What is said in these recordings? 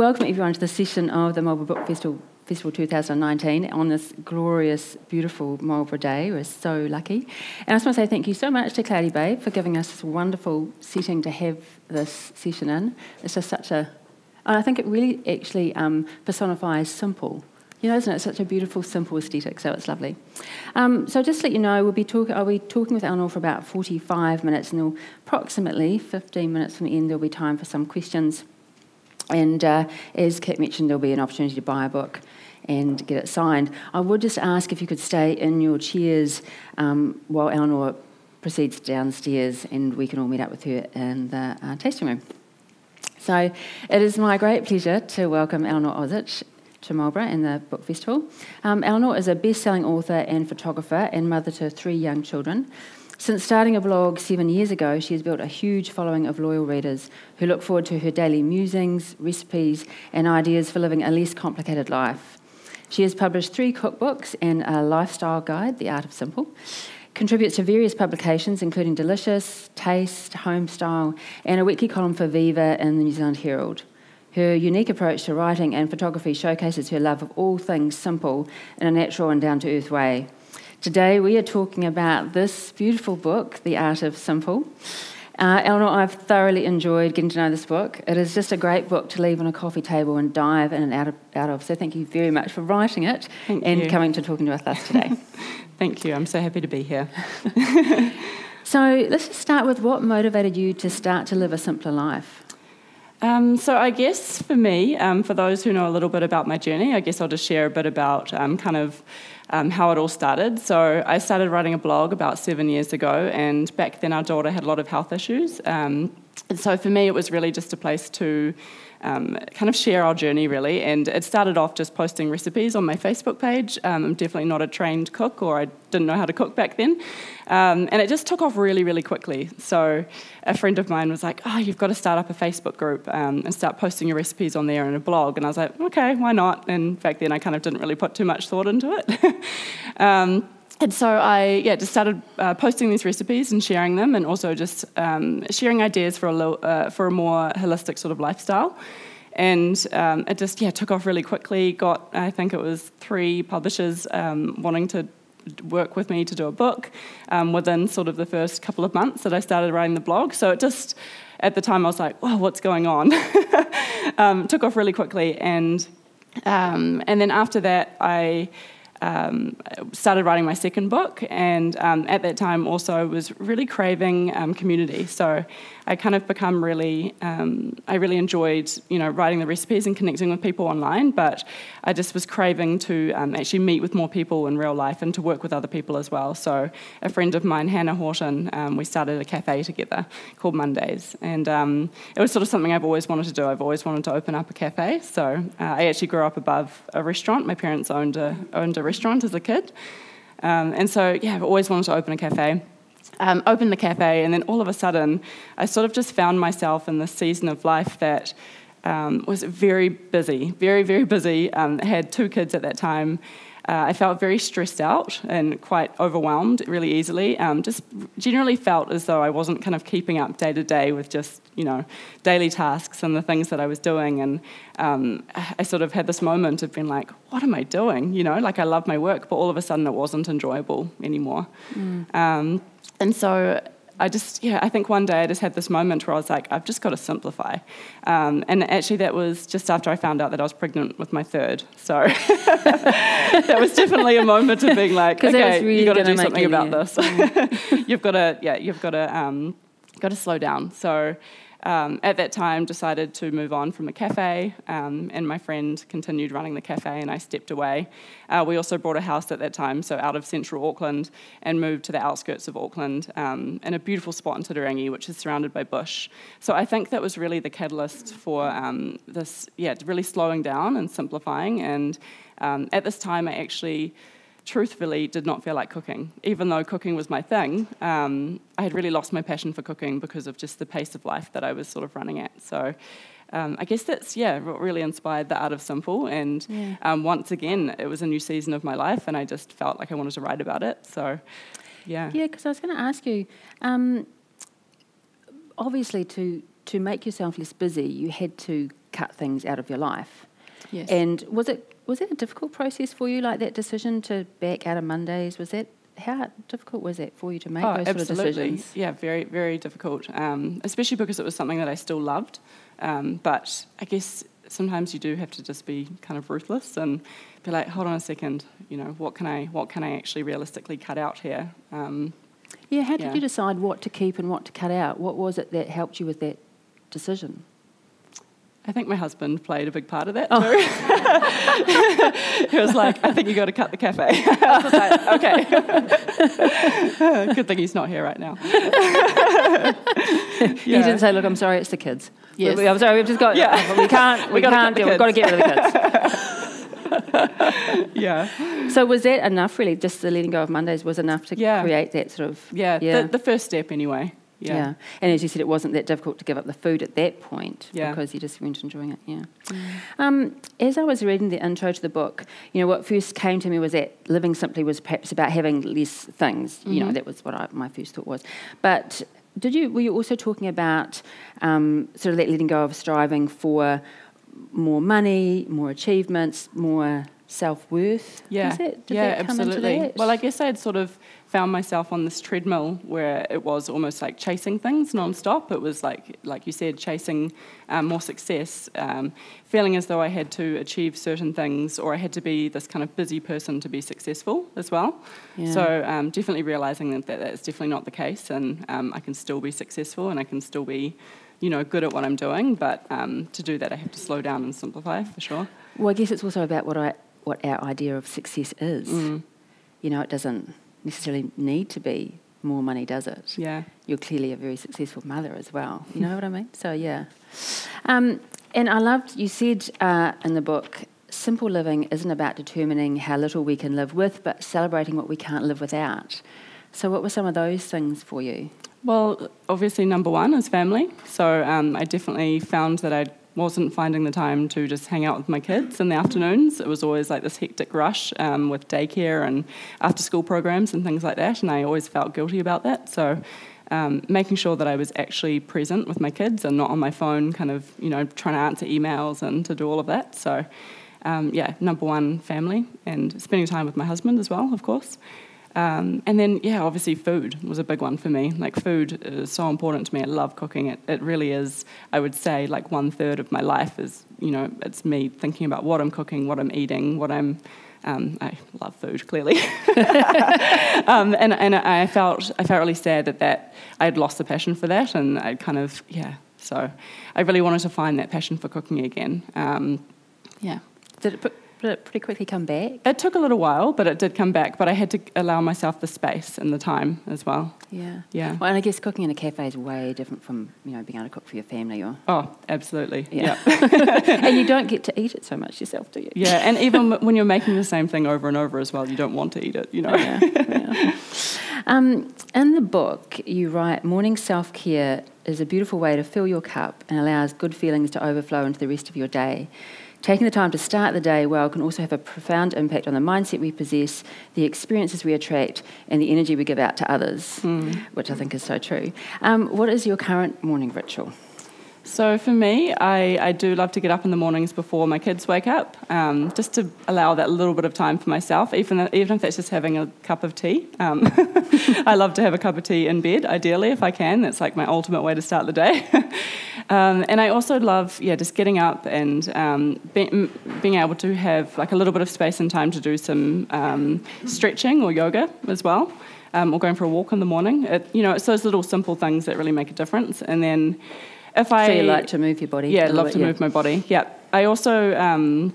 Welcome everyone to the session of the Marlborough Book Festival, Festival 2019 on this glorious, beautiful Marlborough Day. We're so lucky. And I just want to say thank you so much to Cloudy Bay for giving us this wonderful setting to have this session in. It's just such a, and I think it really actually um, personifies simple. You know, isn't it such a beautiful, simple aesthetic? So it's lovely. Um, so just to let you know, we'll be talking. I'll be talking with Eleanor for about 45 minutes, and approximately 15 minutes from the end, there'll be time for some questions. And uh, as Kit mentioned, there'll be an opportunity to buy a book and get it signed. I would just ask if you could stay in your chairs um, while Eleanor proceeds downstairs and we can all meet up with her in the uh, tasting room. So it is my great pleasure to welcome Eleanor Ozich to Marlborough and the book festival. Um, Eleanor is a best-selling author and photographer and mother to three young children. Since starting a blog seven years ago, she has built a huge following of loyal readers who look forward to her daily musings, recipes, and ideas for living a less complicated life. She has published three cookbooks and a lifestyle guide, The Art of Simple, contributes to various publications, including Delicious, Taste, Homestyle, and a weekly column for Viva in the New Zealand Herald. Her unique approach to writing and photography showcases her love of all things simple in a natural and down to earth way. Today we are talking about this beautiful book, The Art of Simple. Uh, Eleanor, I've thoroughly enjoyed getting to know this book. It is just a great book to leave on a coffee table and dive in and out of. Out of. So thank you very much for writing it thank and you. coming to talking to us today. thank you. I'm so happy to be here. so let's just start with what motivated you to start to live a simpler life. Um, so I guess for me, um, for those who know a little bit about my journey, I guess I'll just share a bit about um, kind of um, how it all started. So I started writing a blog about seven years ago, and back then our daughter had a lot of health issues. Um, and so for me, it was really just a place to um, kind of share our journey, really. And it started off just posting recipes on my Facebook page. Um, I'm definitely not a trained cook, or I didn't know how to cook back then. Um, and it just took off really, really quickly. So a friend of mine was like, Oh, you've got to start up a Facebook group um, and start posting your recipes on there and a blog. And I was like, Okay, why not? And back then, I kind of didn't really put too much thought into it. And so I yeah just started uh, posting these recipes and sharing them, and also just um, sharing ideas for a uh, for a more holistic sort of lifestyle. And um, it just yeah took off really quickly. Got I think it was three publishers um, wanting to work with me to do a book um, within sort of the first couple of months that I started writing the blog. So it just at the time I was like, wow, what's going on? Um, took off really quickly, and um, and then after that I um, started writing my second book, and um, at that time also was really craving um, community. So I kind of become really, um, I really enjoyed, you know, writing the recipes and connecting with people online. But I just was craving to um, actually meet with more people in real life and to work with other people as well. So a friend of mine, Hannah Horton, um, we started a cafe together called Mondays, and it was sort of something I've always wanted to do. I've always wanted to open up a cafe. So uh, I actually grew up above a restaurant. My parents owned a owned a restaurant as a kid. Um, and so, yeah, I've always wanted to open a cafe. Um, opened the cafe, and then all of a sudden, I sort of just found myself in this season of life that um, was very busy, very, very busy. Um, had two kids at that time, uh, I felt very stressed out and quite overwhelmed really easily. Um, just generally felt as though I wasn't kind of keeping up day to day with just, you know, daily tasks and the things that I was doing. And um, I sort of had this moment of being like, what am I doing? You know, like I love my work, but all of a sudden it wasn't enjoyable anymore. Mm. Um, and so I just, yeah, I think one day I just had this moment where I was like, I've just got to simplify. Um, and actually, that was just after I found out that I was pregnant with my third. So that was definitely a moment of being like, okay, really you've got to do something about this. you've got to, yeah, you've got to, um, got to slow down. So um, at that time decided to move on from the cafe, um, and my friend continued running the cafe, and I stepped away. Uh, we also bought a house at that time, so out of central Auckland, and moved to the outskirts of Auckland um, in a beautiful spot in Titirangi, which is surrounded by bush. So I think that was really the catalyst for um, this, yeah, really slowing down and simplifying. And um, at this time, I actually truthfully did not feel like cooking. Even though cooking was my thing, um, I had really lost my passion for cooking because of just the pace of life that I was sort of running at. So um, I guess that's, yeah, what really inspired the art of simple. And yeah. um, once again, it was a new season of my life, and I just felt like I wanted to write about it. So, yeah. Yeah, because I was going to ask you um, obviously, to, to make yourself less busy, you had to cut things out of your life. Yes. And was it was it a difficult process for you, like that decision to back out of Mondays? Was that how difficult was that for you to make oh, those absolutely. sort of decisions? Yeah, very, very difficult. Um, especially because it was something that I still loved. Um, but I guess sometimes you do have to just be kind of ruthless and be like, hold on a second, you know, what can I, what can I actually realistically cut out here? Um, Yeah, how did Yeah. you decide what to keep and what to cut out? What was it that helped you with that decision? I think my husband played a big part of that Oh. he was like, I think you got to cut the cafe. I was like, okay. Good thing he's not here right now. He didn't say, "Look, I'm sorry, it's the kids." Yes. We- I'm sorry, we've just got. Yeah. Uh, we can't. We We, can't. do- We've got to get rid of the kids. yeah. so was that enough? Really, just the letting go of Mondays was enough to Yeah. create that sort of. Yeah. Yeah. The, the first step, anyway. Yeah. And as you said, it wasn't that difficult to give up the food at that point Yeah. because you just weren't enjoying it. Yeah. Um, as I was reading the intro to the book, you know, what first came to me was that living simply was perhaps about having less things. You know, Mhm. that was what I, my first thought was. But did you were you also talking about um, sort of that letting go of striving for more money, more achievements, more self worth? Yeah, Did yeah, that come into absolutely. that? Well, I guess I had sort of found myself on this treadmill where it was almost like chasing things non-stop. It was like, like you said, chasing um, more success, um, feeling as though I had to achieve certain things or I had to be this kind of busy person to be successful as well. Yeah. So um, definitely realizing that, that that's definitely not the case, and um, I can still be successful and I can still be. You know, good at what I'm doing, but um, to do that, I have to slow down and simplify for sure. Well, I guess it's also about what I what our idea of success is. Mm. You know, it doesn't necessarily need to be more money, does it? Yeah. You're clearly a very successful mother as well. You know what I mean? So yeah. Um, and I loved you said uh, in the book. Simple living isn't about determining how little we can live with, but celebrating what we can't live without. So, what were some of those things for you? Well, obviously, number one is family. So um, I definitely found that I wasn't finding the time to just hang out with my kids in the afternoons. It was always like this hectic rush um, with daycare and after school programs and things like that, and I always felt guilty about that. So um, making sure that I was actually present with my kids and not on my phone, kind of, you know, trying to answer emails and to do all of that. So, um, yeah, number one, family, and spending time with my husband as well, of course. Um, and then, yeah, obviously, food was a big one for me. Like, food is so important to me. I love cooking. It, it really is, I would say, like one third of my life is, you know, it's me thinking about what I'm cooking, what I'm eating, what I'm. Um, I love food, clearly. um, and and I felt, I felt really sad that, that I had lost the passion for that. And I kind of, yeah. So I really wanted to find that passion for cooking again. Um, yeah. Did it, put, did it pretty quickly come back? It took a little while, but it did come back. But I had to allow myself the space and the time as well. Yeah. Yeah. Well, and I guess cooking in a cafe is way different from you know being able to cook for your family or. Oh, absolutely. Yeah. Yeah. and you don't get to eat it so much yourself, do you? Yeah. And even when you're making the same thing over and over as well, you don't want to eat it, you know? Yeah, yeah. Um, in the book, you write morning self care is a beautiful way to fill your cup and allows good feelings to overflow into the rest of your day. Taking the time to start the day well can also have a profound impact on the mindset we possess, the experiences we attract, and the energy we give out to others, which I think is so true. Um, what is your current morning ritual? So for me, I, I do love to get up in the mornings before my kids wake up, um, just to allow that little bit of time for myself, even, even if that's just having a cup of tea. Um, I love to have a cup of tea in bed, ideally, if I can. That's like my ultimate way to start the day. um, and I also love, yeah, just getting up and um, be, m- being able to have like a little bit of space and time to do some um, stretching or yoga as well. Um, or going for a walk in the morning. It, you know, it's those little simple things that really make a difference. And then if I so you like to move your body? yeah, love bit, to yeah. move my body. Yeah, I also um,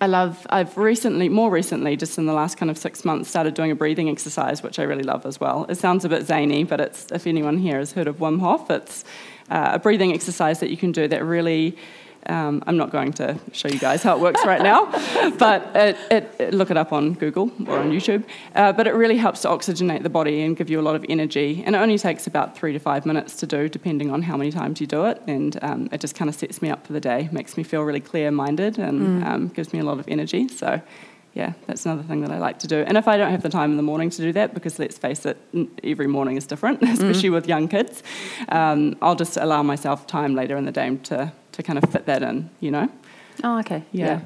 I love. I've recently, more recently, just in the last kind of six months, started doing a breathing exercise, which I really love as well. It sounds a bit zany, but it's if anyone here has heard of Wim Hof, it's uh, a breathing exercise that you can do that really. Um, I'm not going to show you guys how it works right now, but it, it, it- look it up on Google or on YouTube. Uh, but it really helps to oxygenate the body and give you a lot of energy. And it only takes about three to five minutes to do, depending on how many times you do it. And um, it just kind of sets me up for the day, makes me feel really clear minded, and um, gives me a lot of energy. So, yeah, that's another thing that I like to do. And if I don't have the time in the morning to do that, because let's face it, every morning is different, especially with young kids, um, I'll just allow myself time later in the day to to kind of fit that in, you know. Oh, okay. Yeah.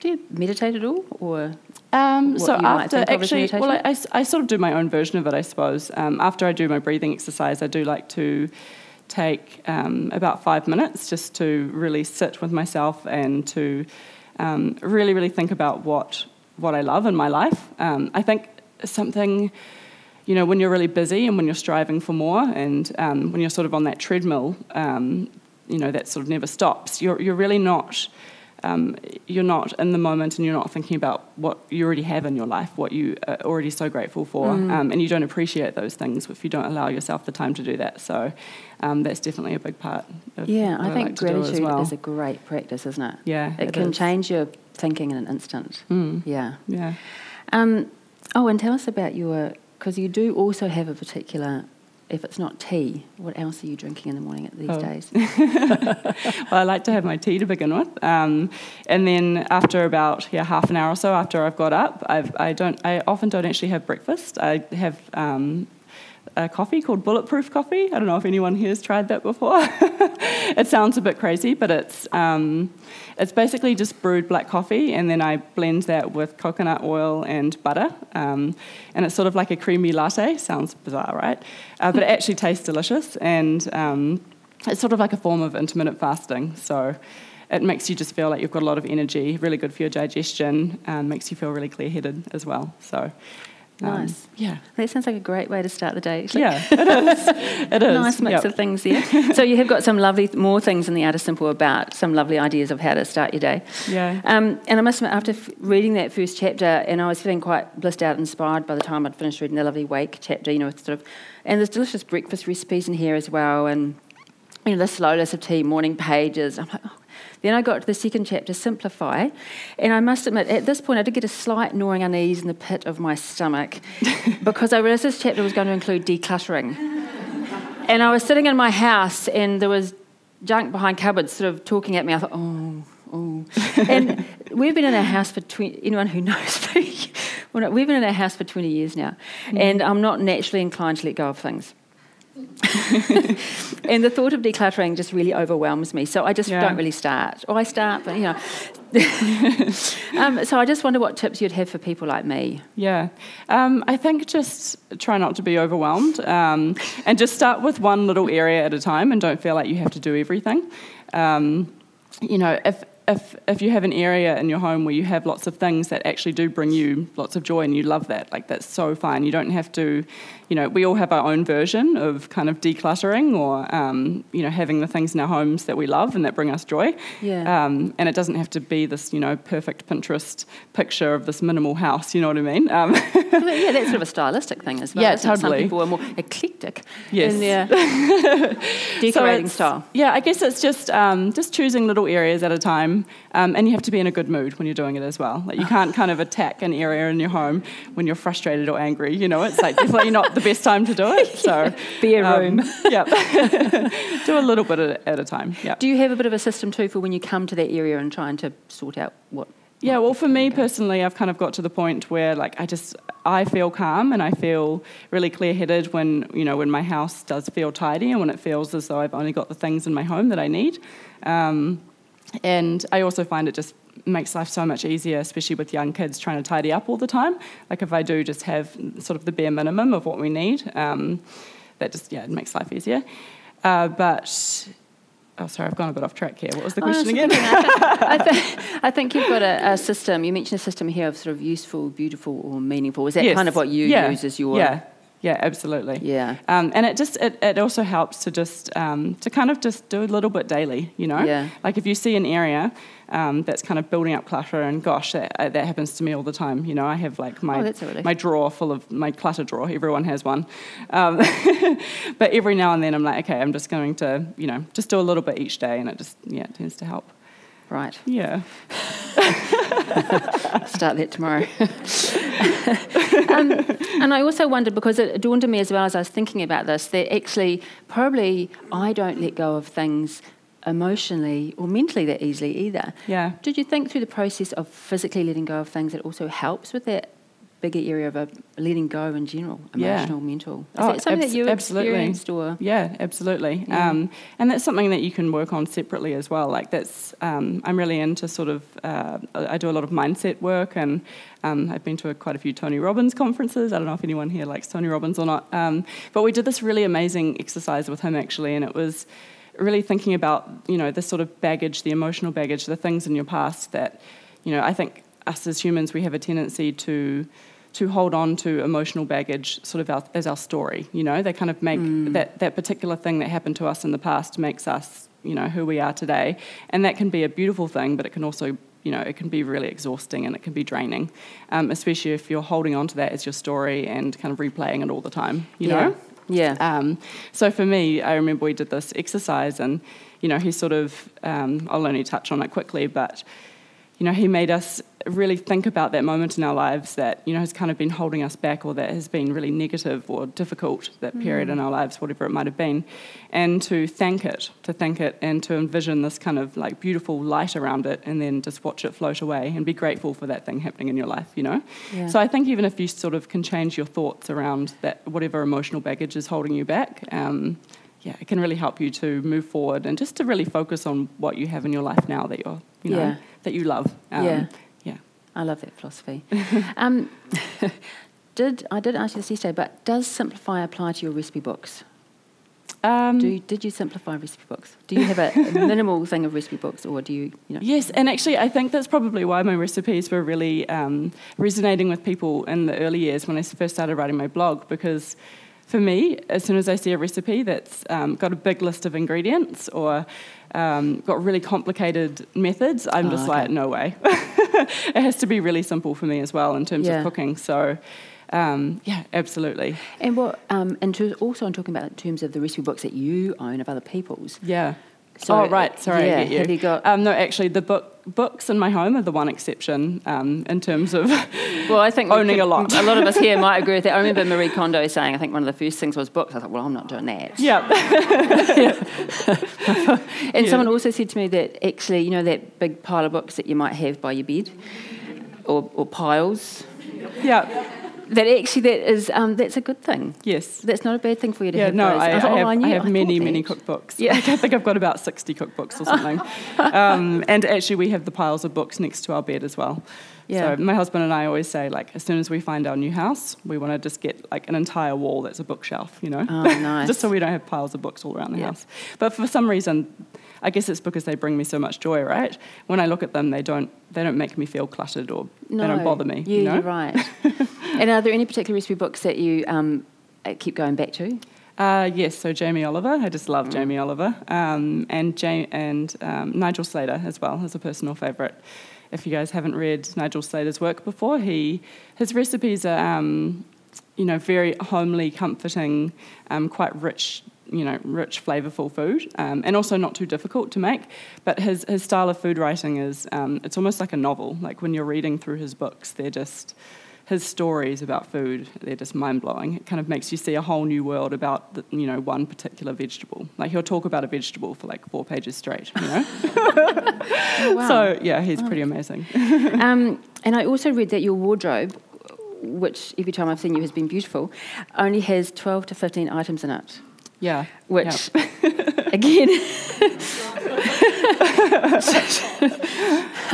Do you meditate at all, or Um, so after think of as actually, well, I? I I sort of do my own version of it, I suppose. Um, after I do my breathing exercise, I do like to take um, about five minutes just to really sit with myself and to um, really, really think about what what I love in my life. Um, I think something, you know, when you're really busy and when you're striving for more, and um, when you're sort of on that treadmill, um, you know, that sort of never stops. You're you're really not um, you're not in the moment and you're not thinking about what you already have in your life, what you are already so grateful for, um, and you don't appreciate those things if you don't allow yourself the time to do that. So um, that's definitely a big part. Of yeah, I think like to do as gratitude well. is a great practice, isn't it? yeah, It, can is. change your thinking in an instant. Mm, Yeah. yeah. Um, oh, and tell us about your because you do also have a particular. If it's not tea, what else are you drinking in the morning these Oh. days? well, I like to have my tea to begin with, um, and then after about yeah half an hour or so after I've got up, I've, I don't I often don't actually have breakfast. I have um, a coffee called Bulletproof Coffee. I don't know if anyone here has tried that before. it sounds a bit crazy, but it's um, it's basically just brewed black coffee, and then I blend that with coconut oil and butter, um, and it's sort of like a creamy latte. Sounds bizarre, right? Uh, but it actually tastes delicious, and um, it's sort of like a form of intermittent fasting. So it makes you just feel like you've got a lot of energy, really good for your digestion, and makes you feel really clear-headed as well. So. Um, Nice. yeah. That sounds like a great way to start the day. Actually. Yeah, it is. It is. Nice mix Yep. of things there. so you have got some lovely more things in the Art of Simple about some lovely ideas of how to start your day. Yeah. Um, and I must admit, after f- reading that first chapter, and I was feeling quite blissed out, inspired by the time I'd finished reading the lovely Wake chapter, you know, sort of, and there's delicious breakfast recipes in here as well, and you know, the slowness of tea, morning pages. I'm like, oh. Then I got to the second chapter, Simplify, and I must admit, at this point, I did get a slight gnawing unease in the pit of my stomach because I realised this chapter was going to include decluttering. And I was sitting in my house, and there was junk behind cupboards sort of talking at me. I thought, oh, oh. And we've been in our house for 20, anyone who knows me, we've been in our house for 20 years now, mm-hmm. and I'm not naturally inclined to let go of things. And the thought of decluttering just really overwhelms me. So I just Yeah. don't really start. Or I start, but you know. um, so I just wonder what tips you'd have for people like me. Yeah, um, I think just try not to be overwhelmed um, and just start with one little area at a time and don't feel like you have to do everything. Um, you know, if, if, if you have an area in your home where you have lots of things that actually do bring you lots of joy and you love that, like that's so fine. You don't have to, you know, we all have our own version of kind of decluttering or, um, you know, having the things in our homes that we love and that bring us joy. Yeah. Um, and it doesn't have to be this, you know, perfect Pinterest picture of this minimal house, you know what I mean? Um, yeah, that's sort of a stylistic thing as well. Yeah, isn't it? Some people are more eclectic Yes. in their decorating So style. Yeah, I guess it's just um, just choosing little areas at a time, um, and you have to be in a good mood when you're doing it as well. Like you can't kind of attack an area in your home when you're frustrated or angry. You know, it's like definitely not the best time to do it. So Be a um, room. yeah, do a little bit at, at a time. Yeah. Do you have a bit of a system too for when you come to that area and trying to sort out what? Yeah, well, for me personally, I've kind of got to the point where, like, I just I feel calm and I feel really clear-headed when you know when my house does feel tidy and when it feels as though I've only got the things in my home that I need. Um, and I also find it just makes life so much easier, especially with young kids trying to tidy up all the time. Like if I do just have sort of the bare minimum of what we need, um, that just yeah, it makes life easier. Uh, but oh, sorry, I've gone a bit off track here. What was the Oh, question it's again? I, think, I, think, I think you've got a, a system. You mentioned a system here of sort of useful, beautiful, or meaningful. Is that Yes. kind of what you Yeah. use as your? yeah yeah absolutely. Yeah. um, and it just it, it also helps to just um, to kind of just do a little bit daily you know? Yeah. like if you see an area um, that's kind of building up clutter and gosh that, uh, that happens to me all the time you know? I have like my Oh, my drawer full of my clutter drawer everyone has one. Um, but every now and then I'm like okay I'm just going to you know just do a little bit each day and it just yeah it tends to help. Right. yeah Start that tomorrow. um, and I also wondered because it dawned on me as well as I was thinking about this that actually probably I don't let go of things emotionally or mentally that easily either. yeah Did you think through the process of physically letting go of things it also helps with that bigger area of a letting go in general, Yeah. emotional, mental. Is Oh, that something abs- that you absolutely. experienced or? Yeah, absolutely. Yeah. Um, and that's something that you can work on separately as well. Like that's, um, I'm really into sort of, uh, I do a lot of mindset work, and um, I've been to a, quite a few Tony Robbins conferences. I don't know if anyone here likes Tony Robbins or not, um, but we did this really amazing exercise with him actually, and it was really thinking about you know the sort of baggage, the emotional baggage, the things in your past that, you know, I think us as humans we have a tendency to to hold on to emotional baggage sort of our, as our story. You know, they kind of make that, that particular thing that happened to us in the past makes us, you know, who we are today. And that can be a beautiful thing, but it can also, you know, it can be really exhausting and it can be draining, um, especially if you're holding on to that as your story and kind of replaying it all the time, you yeah. know? Yeah. Um, so for me, I remember we did this exercise, and you know, he sort of, um, I'll only touch on it quickly, but you know, he made us really think about that moment in our lives that you know has kind of been holding us back, or that has been really negative or difficult that period in our lives, whatever it might have been, and to thank it, to thank it, and to envision this kind of like beautiful light around it, and then just watch it float away, and be grateful for that thing happening in your life, you know. Yeah. So I think even if you sort of can change your thoughts around that, whatever emotional baggage is holding you back, um, yeah, it can really help you to move forward and just to really focus on what you have in your life now that you're, you know, Yeah. that you love. Um, Yeah. I love that philosophy. um, did I did ask you this yesterday, but does Simplify apply to your recipe books? Um, Do you, did you simplify recipe books? Do you have a, a minimal thing of recipe books, or do you, you know? Yes, and actually, I think that's probably why my recipes were really um, resonating with people in the early years when I first started writing my blog. Because for me, as soon as I see a recipe that's um, got a big list of ingredients or um, got really complicated methods, I'm Oh, just okay. like, no way. it has to be really simple for me as well in terms Yeah. of cooking. So, um, yeah, absolutely. And what, um, and to, also I'm talking about in terms of the recipe books that you own of other people's. Yeah. So, oh right, sorry, yeah, you. have you got- Um, no, actually, the book books in my home are the one exception um, in terms of Well, I think Owning a lot. A lot of us here might agree with that. I remember Marie Kondo saying, I think one of the first things was books. I thought, well, I'm not doing that. yeah. And Yeah. someone also said to me that actually, you know, that big pile of books that you might have by your bed, or, or piles, Yeah. That actually that is um, that's a good thing. Yes. That's not a bad thing for you to Yeah, have no. I, I, thought, oh, have, I knew- have many, many cookbooks. Yeah. I think I've got about 60 cookbooks or something. um, and actually, we have the piles of books next to our bed as well. Yeah. So my husband and I always say, like, as soon as we find our new house, we want to just get like an entire wall that's a bookshelf, you know, Oh, nice. just so we don't have piles of books all around the Yeah. house. But for some reason, I guess it's because they bring me so much joy, right? When I look at them, they don't they don't make me feel cluttered or no, they don't bother me. Yeah, you know? you're right. and are there any particular recipe books that you um, uh, keep going back to? Uh, yes, so Jamie Oliver. I just love Mm. Jamie Oliver. Um, and ja- and um, Nigel Slater as well as a personal favourite. If you guys haven't read Nigel Slater's work before, he his recipes are um, you know very homely, comforting, um, quite rich. You know, rich, flavourful food, um, and also not too difficult to make. But his his style of food writing is um, it's almost like a novel. Like when you're reading through his books, they're just his stories about food they're just mind-blowing it kind of makes you see a whole new world about the, you know one particular vegetable like he'll talk about a vegetable for like four pages straight you know Oh, wow. so yeah he's pretty amazing um, and I also read that your wardrobe, which every time I've seen you has been beautiful, only has 12 to 15 items in it. Yeah Which, again,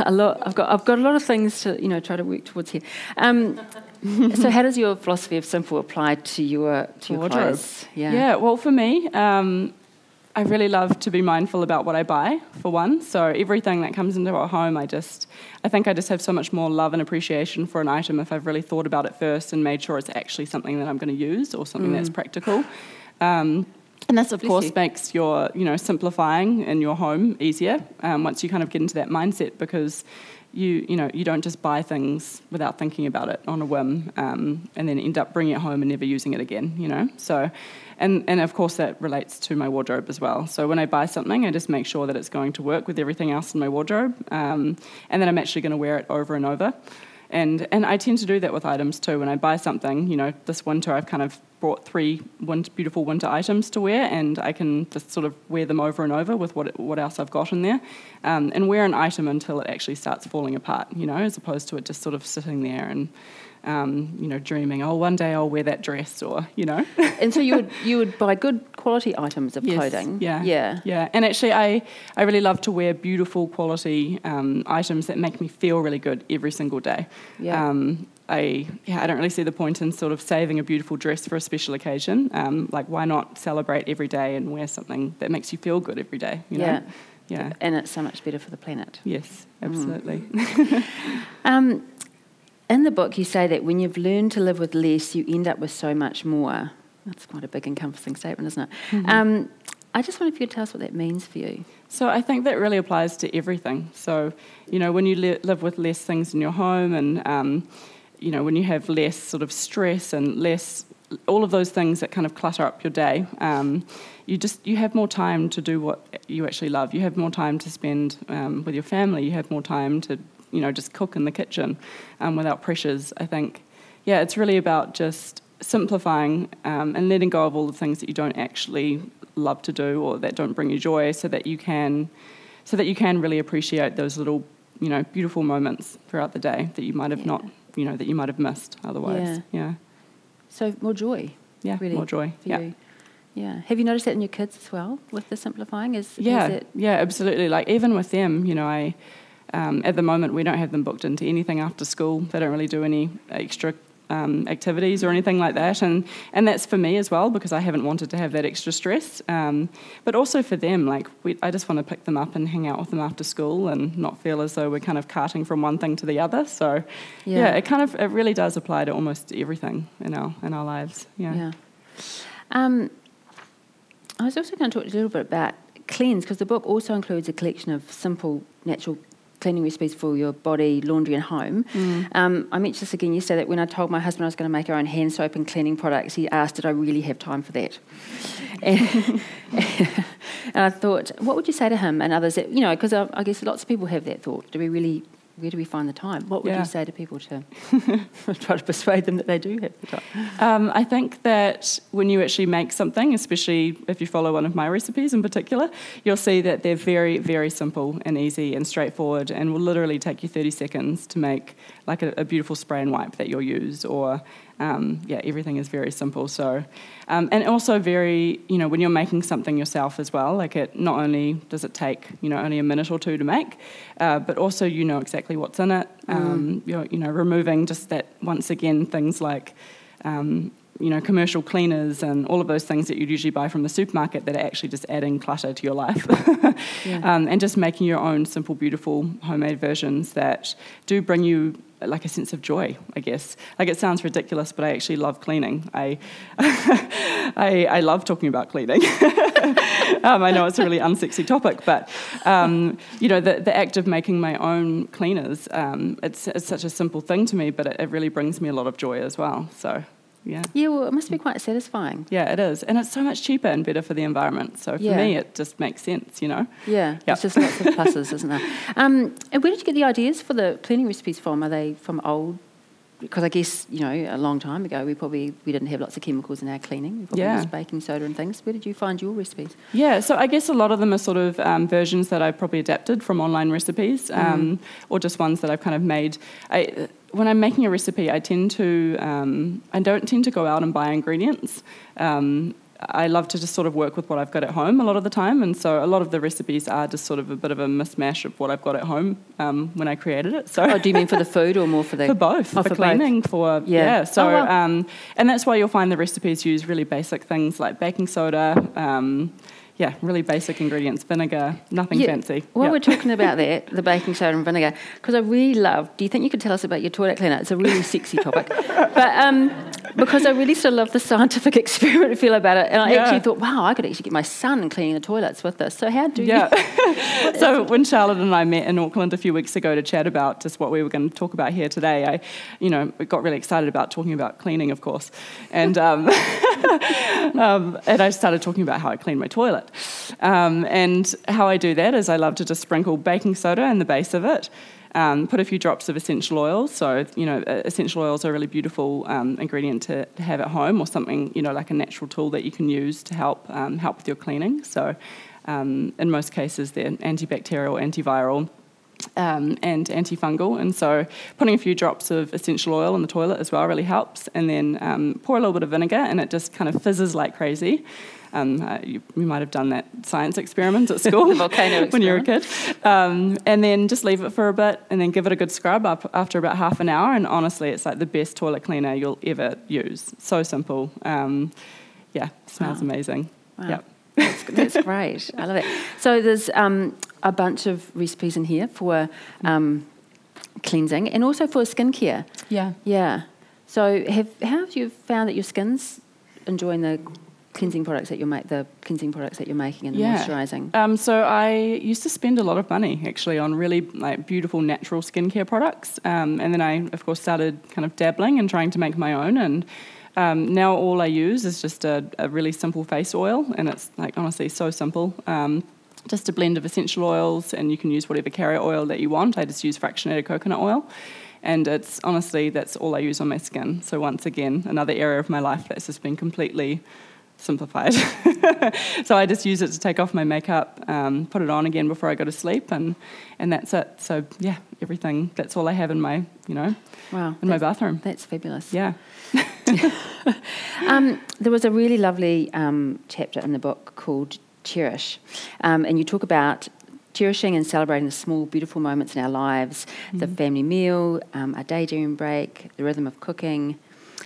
a lot. I've got I've got a lot of things to you know try to work towards here. Um, so, how does your philosophy of simple apply to your to your Wardrobe. clothes? Yeah. Yeah. well, for me, um, I really love to be mindful about what I buy, for one. So everything that comes into our home, I just, I think I just have so much more love and appreciation for an item if I've really thought about it first and made sure it's actually something that I'm going to use or something that's practical. Um, and this, of Bless course, you. makes your, you know, simplifying in your home easier um, once you kind of get into that mindset because you, you know, you don't just buy things without thinking about it on a whim um, and then end up bringing it home and never using it again, you know. So, and, and of course that relates to my wardrobe as well. So when I buy something, I just make sure that it's going to work with everything else in my wardrobe, um, and then I'm actually going to wear it over and over. And, and I tend to do that with items too. When I buy something, you know, this winter I've kind of brought three winter, beautiful winter items to wear, and I can just sort of wear them over and over with what what else I've got in there, um, and wear an item until it actually starts falling apart. You know, as opposed to it just sort of sitting there and um, you know, dreaming, oh, one day I'll wear that dress, or you know. and so you would you would buy good quality items of yes, clothing. Yeah, yeah, yeah. And actually, I I really love to wear beautiful quality um, items that make me feel really good every single day. Yeah. Um, I yeah, I don't really see the point in sort of saving a beautiful dress for a special occasion. Um, like, why not celebrate every day and wear something that makes you feel good every day? You know? Yeah. Yeah. And it's so much better for the planet. Yes, absolutely. Mm. um, in the book, you say that when you've learned to live with less, you end up with so much more. That's quite a big, encompassing statement, isn't it? Mm-hmm. Um, I just wonder if you could tell us what that means for you. So I think that really applies to everything. So, you know, when you li- live with less things in your home and, um, you know, when you have less sort of stress and less, all of those things that kind of clutter up your day, um, you just, you have more time to do what you actually love. You have more time to spend um, with your family. You have more time to you know just cook in the kitchen um, without pressures. I think, yeah, it's really about just simplifying um, and letting go of all the things that you don't actually love to do or that don't bring you joy, so that you can, so that you can really appreciate those little, you know, beautiful moments throughout the day that you might have yeah. not, you know, that you might have missed otherwise. Yeah. yeah. So more joy. Yeah, really, more joy. Yeah. You. Yeah. Have you noticed that in your kids as well with the simplifying? Is yeah, is it... yeah, absolutely. Like even with them, you know, I um, at the moment, we don't have them booked into anything after school. They don't really do any extra um, activities or anything like that, and and that's for me as well because I haven't wanted to have that extra stress. Um, but also for them, like we, I just want to pick them up and hang out with them after school and not feel as though we're kind of carting from one thing to the other. So yeah, yeah it kind of it really does apply to almost everything in our in our lives. Yeah. Yeah. Um, I was also going to talk a little bit about cleanse because the book also includes a collection of simple natural cleaning recipes for your body, laundry, and home. Mm. Um, I mentioned this again yesterday that when I told my husband I was going to make our own hand soap and cleaning products, he asked, Did I really have time for that? and, and I thought, What would you say to him and others that, you know, because I, I guess lots of people have that thought. Do we really where do we find the time? What would yeah. you say to people to try to persuade them that they do have the time? Um, I think that when you actually make something, especially if you follow one of my recipes in particular, you'll see that they're very, very simple and easy and straightforward and will literally take you 30 seconds to make like a, a beautiful spray and wipe that you'll use or um, yeah, everything is very simple. So, um, and also very, you know, when you're making something yourself as well, like it not only does it take, you know, only a minute or two to make, uh, but also you know exactly what's in it. Mm. Um, you're, you know, removing just that once again things like. Um, you know, commercial cleaners and all of those things that you'd usually buy from the supermarket that are actually just adding clutter to your life. yeah. um, and just making your own simple, beautiful homemade versions that do bring you like a sense of joy, I guess. Like it sounds ridiculous, but I actually love cleaning. I, I, I, love talking about cleaning. um, I know it's a really unsexy topic, but um, you know, the, the act of making my own cleaners, um, it's, it's such a simple thing to me, but it, it really brings me a lot of joy as well. So yeah. Yeah, well, it must be quite satisfying. Yeah, it is. And it's so much cheaper and better for the environment. So for yeah. me, it just makes sense, you know? Yeah, yep. it's just lots of pluses, isn't there? Um, and where did you get the ideas for the cleaning recipes from? Are they from old because I guess you know a long time ago we probably we didn't have lots of chemicals in our cleaning. We probably yeah. used baking soda and things. Where did you find your recipes? Yeah, so I guess a lot of them are sort of um, versions that I've probably adapted from online recipes, mm. um, mm. or just ones that I've kind of made. I, when I'm making a recipe, I tend to um, I don't tend to go out and buy ingredients. Um, I love to just sort of work with what I've got at home a lot of the time, and so a lot of the recipes are just sort of a bit of a mismatch of what I've got at home um, when I created it. So, oh, do you mean for the food or more for the for both oh, for, for, cleaning both. for yeah? yeah so, oh, well. um, and that's why you'll find the recipes use really basic things like baking soda. Um, yeah, really basic ingredients, vinegar, nothing yeah. fancy. While yep. we're talking about that, the baking soda and vinegar, because I really love. Do you think you could tell us about your toilet cleaner? It's a really sexy topic, but um, because I really still love the scientific experiment feel about it, and I yeah. actually thought, wow, I could actually get my son cleaning the toilets with this. So how do yeah. you? so when Charlotte and I met in Auckland a few weeks ago to chat about just what we were going to talk about here today, I, you know, got really excited about talking about cleaning, of course, and um, um, and I started talking about how I clean my toilet. Um, and how I do that is I love to just sprinkle baking soda in the base of it. Um, put a few drops of essential oils. So, you know, essential oils are a really beautiful um, ingredient to, to, have at home or something, you know, like a natural tool that you can use to help um, help with your cleaning. So, um, in most cases, they're antibacterial, antiviral. Um, and antifungal, and so putting a few drops of essential oil in the toilet as well really helps. And then um, pour a little bit of vinegar, and it just kind of fizzes like crazy. Um, uh, you, you, might have done that science experiment at school when you were a kid. Um, and then just leave it for a bit and then give it a good scrub up after about half an hour. And honestly, it's like the best toilet cleaner you'll ever use. So simple. Um, yeah, smells wow. amazing. Wow. Yep. That's, that's, great. I love it. So there's um, a bunch of recipes in here for um, cleansing and also for skincare. Yeah. Yeah. So have how have you found that your skin's enjoying the cleansing products that you make, the cleansing products that you're making and the yeah. moisturising? Um, so I used to spend a lot of money actually on really like beautiful natural skincare products, um, and then I of course started kind of dabbling and trying to make my own and. Um, now all I use is just a, a, really simple face oil, and it's like honestly so simple. Um, just a blend of essential oils, and you can use whatever carrier oil that you want. I just use fractionated coconut oil, and it's honestly that's all I use on my skin. So once again, another area of my life that's just been completely simplified. so I just use it to take off my makeup, um, put it on again before I go to sleep, and and that's it. So yeah, everything. That's all I have in my you know, wow, in my bathroom. That's fabulous. Yeah. um, there was a really lovely um, chapter in the book called Cherish, um, and you talk about cherishing and celebrating the small, beautiful moments in our lives, mm-hmm. the family meal, um, a daydream break, the rhythm of cooking.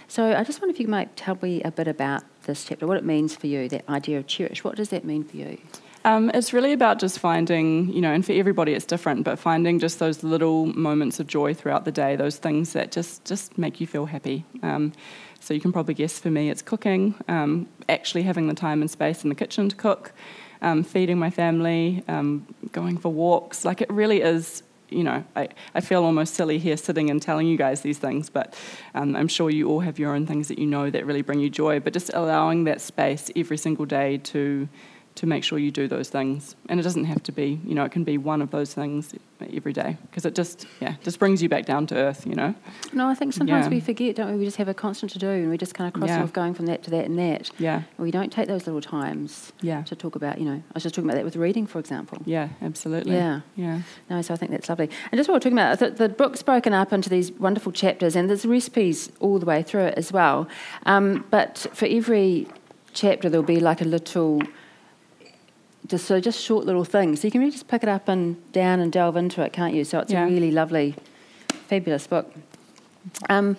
So I just wonder if you might tell me a bit about this chapter, what it means for you, that idea of cherish. What does that mean for you? Um, it's really about just finding, you know, and for everybody it's different, but finding just those little moments of joy throughout the day, those things that just just make you feel happy. Um, so you can probably guess for me, it's cooking, um, actually having the time and space in the kitchen to cook, um, feeding my family, um, going for walks. Like it really is you know, I, I feel almost silly here sitting and telling you guys these things, but um, I'm sure you all have your own things that you know that really bring you joy. But just allowing that space every single day to to make sure you do those things. And it doesn't have to be, you know, it can be one of those things every day because it just, yeah, just brings you back down to earth, you know. No, I think sometimes yeah. we forget, don't we? We just have a constant to do and we just kind of cross yeah. off going from that to that and that. Yeah. And we don't take those little times yeah. to talk about, you know, I was just talking about that with reading, for example. Yeah, absolutely. Yeah. Yeah. No, so I think that's lovely. And just what we're talking about, the, the book's broken up into these wonderful chapters and there's recipes all the way through it as well. Um, but for every chapter, there'll be like a little just so just short little things. So you can really just pick it up and down and delve into it, can't you? So it's yeah. a really lovely, fabulous book. Um,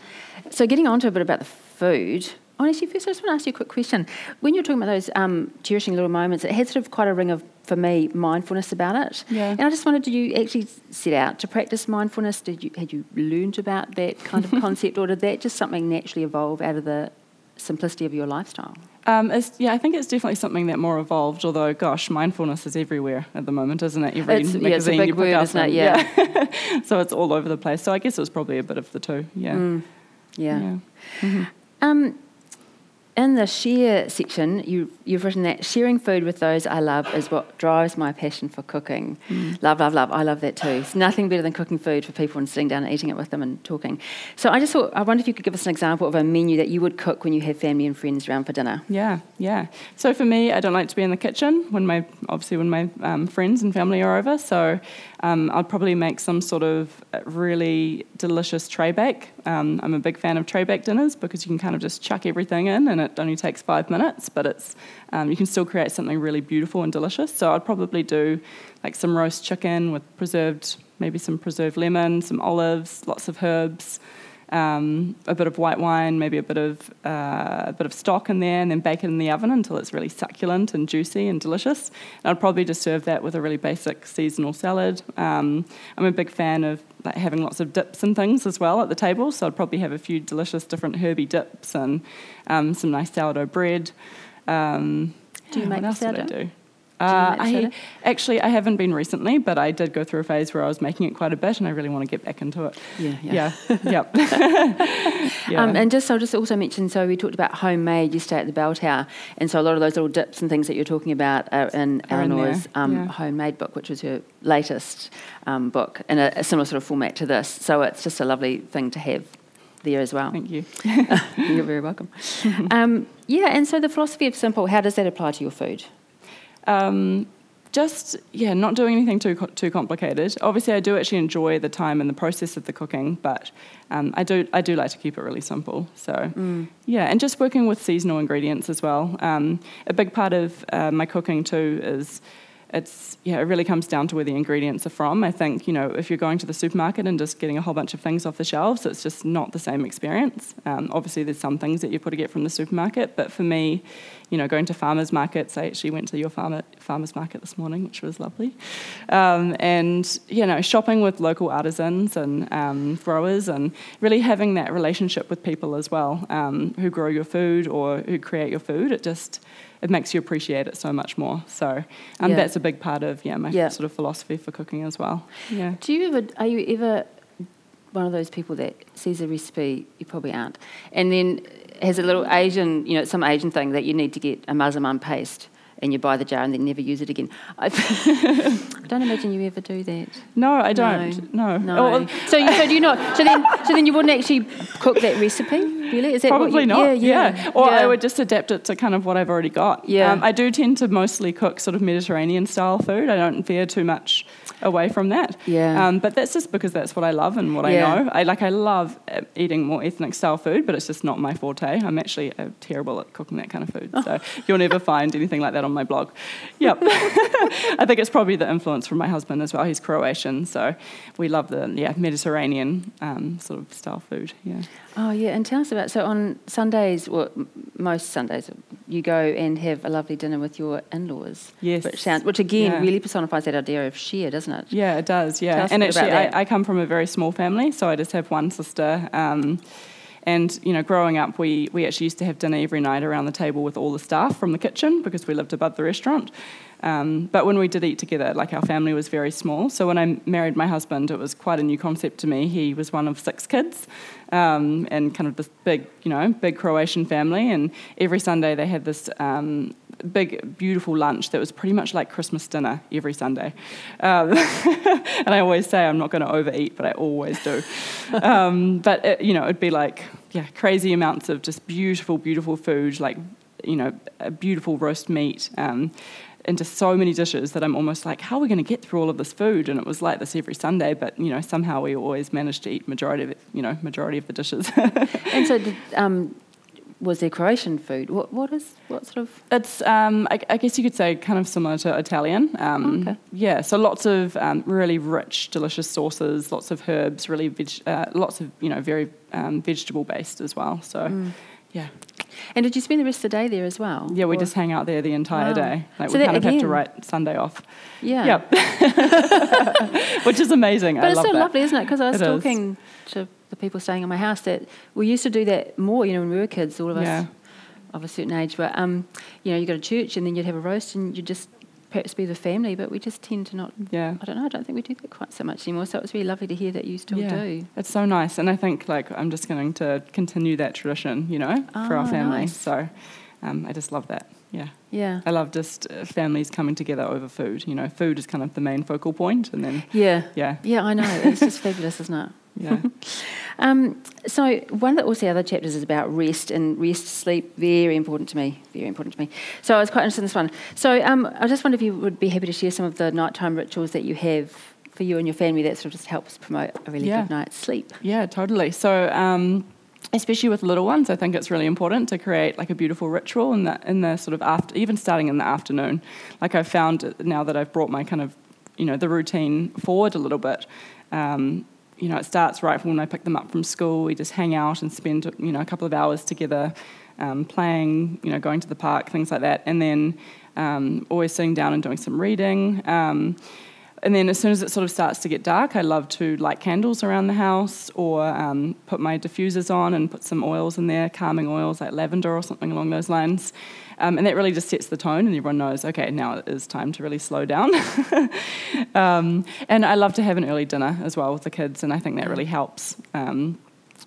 so getting on to a bit about the food. Honestly, first I just want to ask you a quick question. When you're talking about those um, cherishing little moments, it had sort of quite a ring of, for me, mindfulness about it. Yeah. And I just wondered, did you actually set out to practice mindfulness? Did you had you learned about that kind of concept, or did that just something naturally evolve out of the simplicity of your lifestyle? Um, yeah, I think it's definitely something that more evolved. Although, gosh, mindfulness is everywhere at the moment, isn't it? Every it's, magazine yeah, it's a big you word, isn't it? Yeah. yeah. so it's all over the place. So I guess it was probably a bit of the two. Yeah. Mm. Yeah. yeah. Mm-hmm. Um, in the share section, you, you've written that sharing food with those I love is what drives my passion for cooking. Mm. Love, love, love. I love that too. It's nothing better than cooking food for people and sitting down and eating it with them and talking. So I just thought, I wonder if you could give us an example of a menu that you would cook when you have family and friends around for dinner. Yeah, yeah. So for me, I don't like to be in the kitchen when my, obviously when my um, friends and family are over. So um, I'd probably make some sort of really delicious tray bake. Um, I'm a big fan of tray bake dinners because you can kind of just chuck everything in and it only takes five minutes, but it's um, you can still create something really beautiful and delicious. So I'd probably do like some roast chicken with preserved, maybe some preserved lemon, some olives, lots of herbs um, a bit of white wine, maybe a bit of uh, a bit of stock in there, and then bake it in the oven until it's really succulent and juicy and delicious. And I'd probably just serve that with a really basic seasonal salad. Um, I'm a big fan of like, having lots of dips and things as well at the table, so I'd probably have a few delicious different herby dips and um, some nice sourdough bread. Um, do you make sourdough? Would I do? Uh, I actually I haven't been recently, but I did go through a phase where I was making it quite a bit, and I really want to get back into it. Yeah, yeah. Yeah, yep. yeah. Um, and just I'll just also mention. So we talked about homemade. You stay at the Bell Tower, and so a lot of those little dips and things that you're talking about are in Are Eleanor's um, yeah. homemade book, which was her latest um, book, in a, a similar sort of format to this. So it's just a lovely thing to have there as well. Thank you. You're very welcome. um, yeah, and so the philosophy of simple. How does that apply to your food? Um, just yeah, not doing anything too too complicated. Obviously, I do actually enjoy the time and the process of the cooking, but um, I do I do like to keep it really simple. So yeah, and just working with seasonal ingredients as well. Um, a big part of uh, my cooking too is it's yeah, it really comes down to where the ingredients are from. I think you know if you're going to the supermarket and just getting a whole bunch of things off the shelves, it's just not the same experience. Um, obviously, there's some things that you put to get from the supermarket, but for me, you know, going to farmers markets, I actually went to your farmer farmers market this morning, which was lovely, um, and you know, shopping with local artisans and um, growers, and really having that relationship with people as well, um, who grow your food or who create your food. It just it makes you appreciate it so much more. So um, Yeah. that's a big part of yeah my Yeah. sort of philosophy for cooking as well. Yeah. Do you ever? Are you ever one of those people that sees a recipe? You probably aren't, and then has a little Asian, you know, some Asian thing that you need to get a massaman paste. And you buy the jar and then never use it again. I, I don't imagine you ever do that. No, I don't. No. No. Oh, so, you, so do you not? So then, so then you wouldn't actually cook that recipe, really? Is that what Probably you, not. Yeah, yeah. Or yeah. I would just adapt it to kind of what I've already got. Yeah. Um, I do tend to mostly cook sort of Mediterranean style food. I don't veer too much away from that. Yeah. Um, but that's just because that's what I love and what Yeah. I know. I like. I love uh, eating more ethnic style food, but it's just not my forte. I'm actually uh, terrible at cooking that kind of food. So you'll never find anything like that on my blog. Yep. I think it's probably the influence from my husband as well. He's Croatian, so we love the yeah Mediterranean um, sort of style food. Yeah. Oh yeah, and tell us about so on Sundays, well, most Sundays, you go and have a lovely dinner with your in-laws. Yes. Which sounds, which again Yeah. really personifies that idea of share, doesn't it? Yeah, it does. Yeah, and actually, that. I, I come from a very small family, so I just have one sister. Um, and you know, growing up, we we actually used to have dinner every night around the table with all the staff from the kitchen because we lived above the restaurant. Um, but when we did eat together, like our family was very small. So when I married my husband, it was quite a new concept to me. He was one of six kids, um, and kind of this big, you know, big Croatian family. And every Sunday they had this. Um, Big, beautiful lunch that was pretty much like Christmas dinner every Sunday. Um, and I always say I'm not going to overeat, but I always do. Um, but, it, you know, it'd be like, yeah, crazy amounts of just beautiful, beautiful food, like, you know, a beautiful roast meat. Um, just so many dishes that I'm almost like, how are we going to get through all of this food? And it was like this every Sunday, but you know, somehow we always managed to eat majority of it, you know, majority of the dishes. And so, did, um, was there Croatian food? What what is what sort of? It's, um, I, I guess you could say, kind of similar to Italian. Um, Okay. Yeah, so lots of um, really rich, delicious sauces, lots of herbs, really veg, uh, lots of you know very um, vegetable based as well. So, yeah, And did you spend the rest of the day there as well? yeah, we Or- just hang out there the entire Wow. day. Like So we kind of have to write Sunday off. yeah. Yep, which is amazing. But I it's so that. lovely, isn't it? Because I was It is. talking to the people staying in my house that we used to do that more. You know, when we were kids, all of us Yeah. of a certain age. But um, you know, you go to church and then you'd have a roast and you'd just perhaps be the family. But we just tend to not. Yeah. I don't know. I don't think we do that quite so much anymore. So it was really lovely to hear that you still yeah. do. It's so nice, and I think like I'm just going to continue that tradition, you know, for Oh, our family. nice. So um, I just love that. Yeah, Yeah. I love just uh, families coming together over food. You know, food is kind of the main focal point, and then Yeah. yeah, Yeah, I know. It's just fabulous, isn't it? Yeah, Um, so one of the, also the other chapters is about rest and rest, sleep, very important to me, very important to me. So I was quite interested in this one. So um, I just wonder if you would be happy to share some of the nighttime rituals that you have for you and your family that sort of just helps promote a really Yeah. good night's sleep. yeah, totally. So. Um, Especially with little ones, I think it's really important to create like a beautiful ritual in the in the sort of after, even starting in the afternoon. Like I've found now that I've brought my kind of, you know, the routine forward a little bit. Um, you know, it starts right from when I pick them up from school. We just hang out and spend, you know, a couple of hours together, um, playing, you know, going to the park, things like that, and then um, always sitting down and doing some reading. Um, and then as soon as it sort of starts to get dark, I love to light candles around the house or um, put my diffusers on and put some oils in there, calming oils like lavender or something along those lines. Um, and that really just sets the tone, and everyone knows, okay, now it is time to really slow down. um, and I love to have an early dinner as well with the kids, and I think that really helps. Um,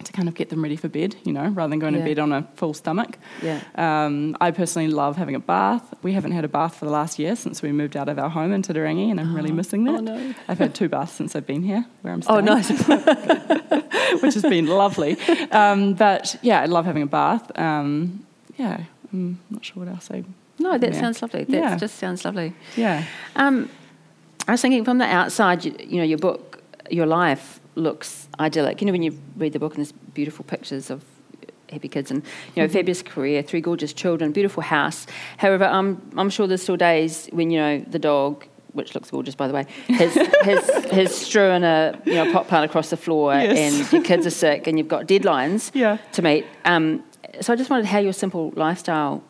to kind of get them ready for bed, you know, rather than going Yeah. to bed on a full stomach. Yeah. Um, I personally love having a bath. We haven't had a bath for the last year since we moved out of our home in Titirangi, and I'm really missing that. Oh, no. I've had two baths since I've been here, where I'm staying. Oh, staying, nice. which has been lovely. Um, but yeah, I love having a bath. Um, yeah, I'm not sure what else I. No, that Yeah. sounds lovely. That Yeah. just sounds lovely. Yeah, Um, I was thinking from the outside, you, you know, your book, your life looks idyllic. You know, when you read the book and there's beautiful pictures of happy kids and, you know, fabulous career, three gorgeous children, beautiful house. However, I'm, I'm sure there's still days when, you know, the dog, which looks gorgeous, by the way, has, has, has strewn a, you know, pot plant across the floor Yes. and your kids are sick and you've got deadlines Yeah. to meet. Um, so I just wondered how your simple lifestyle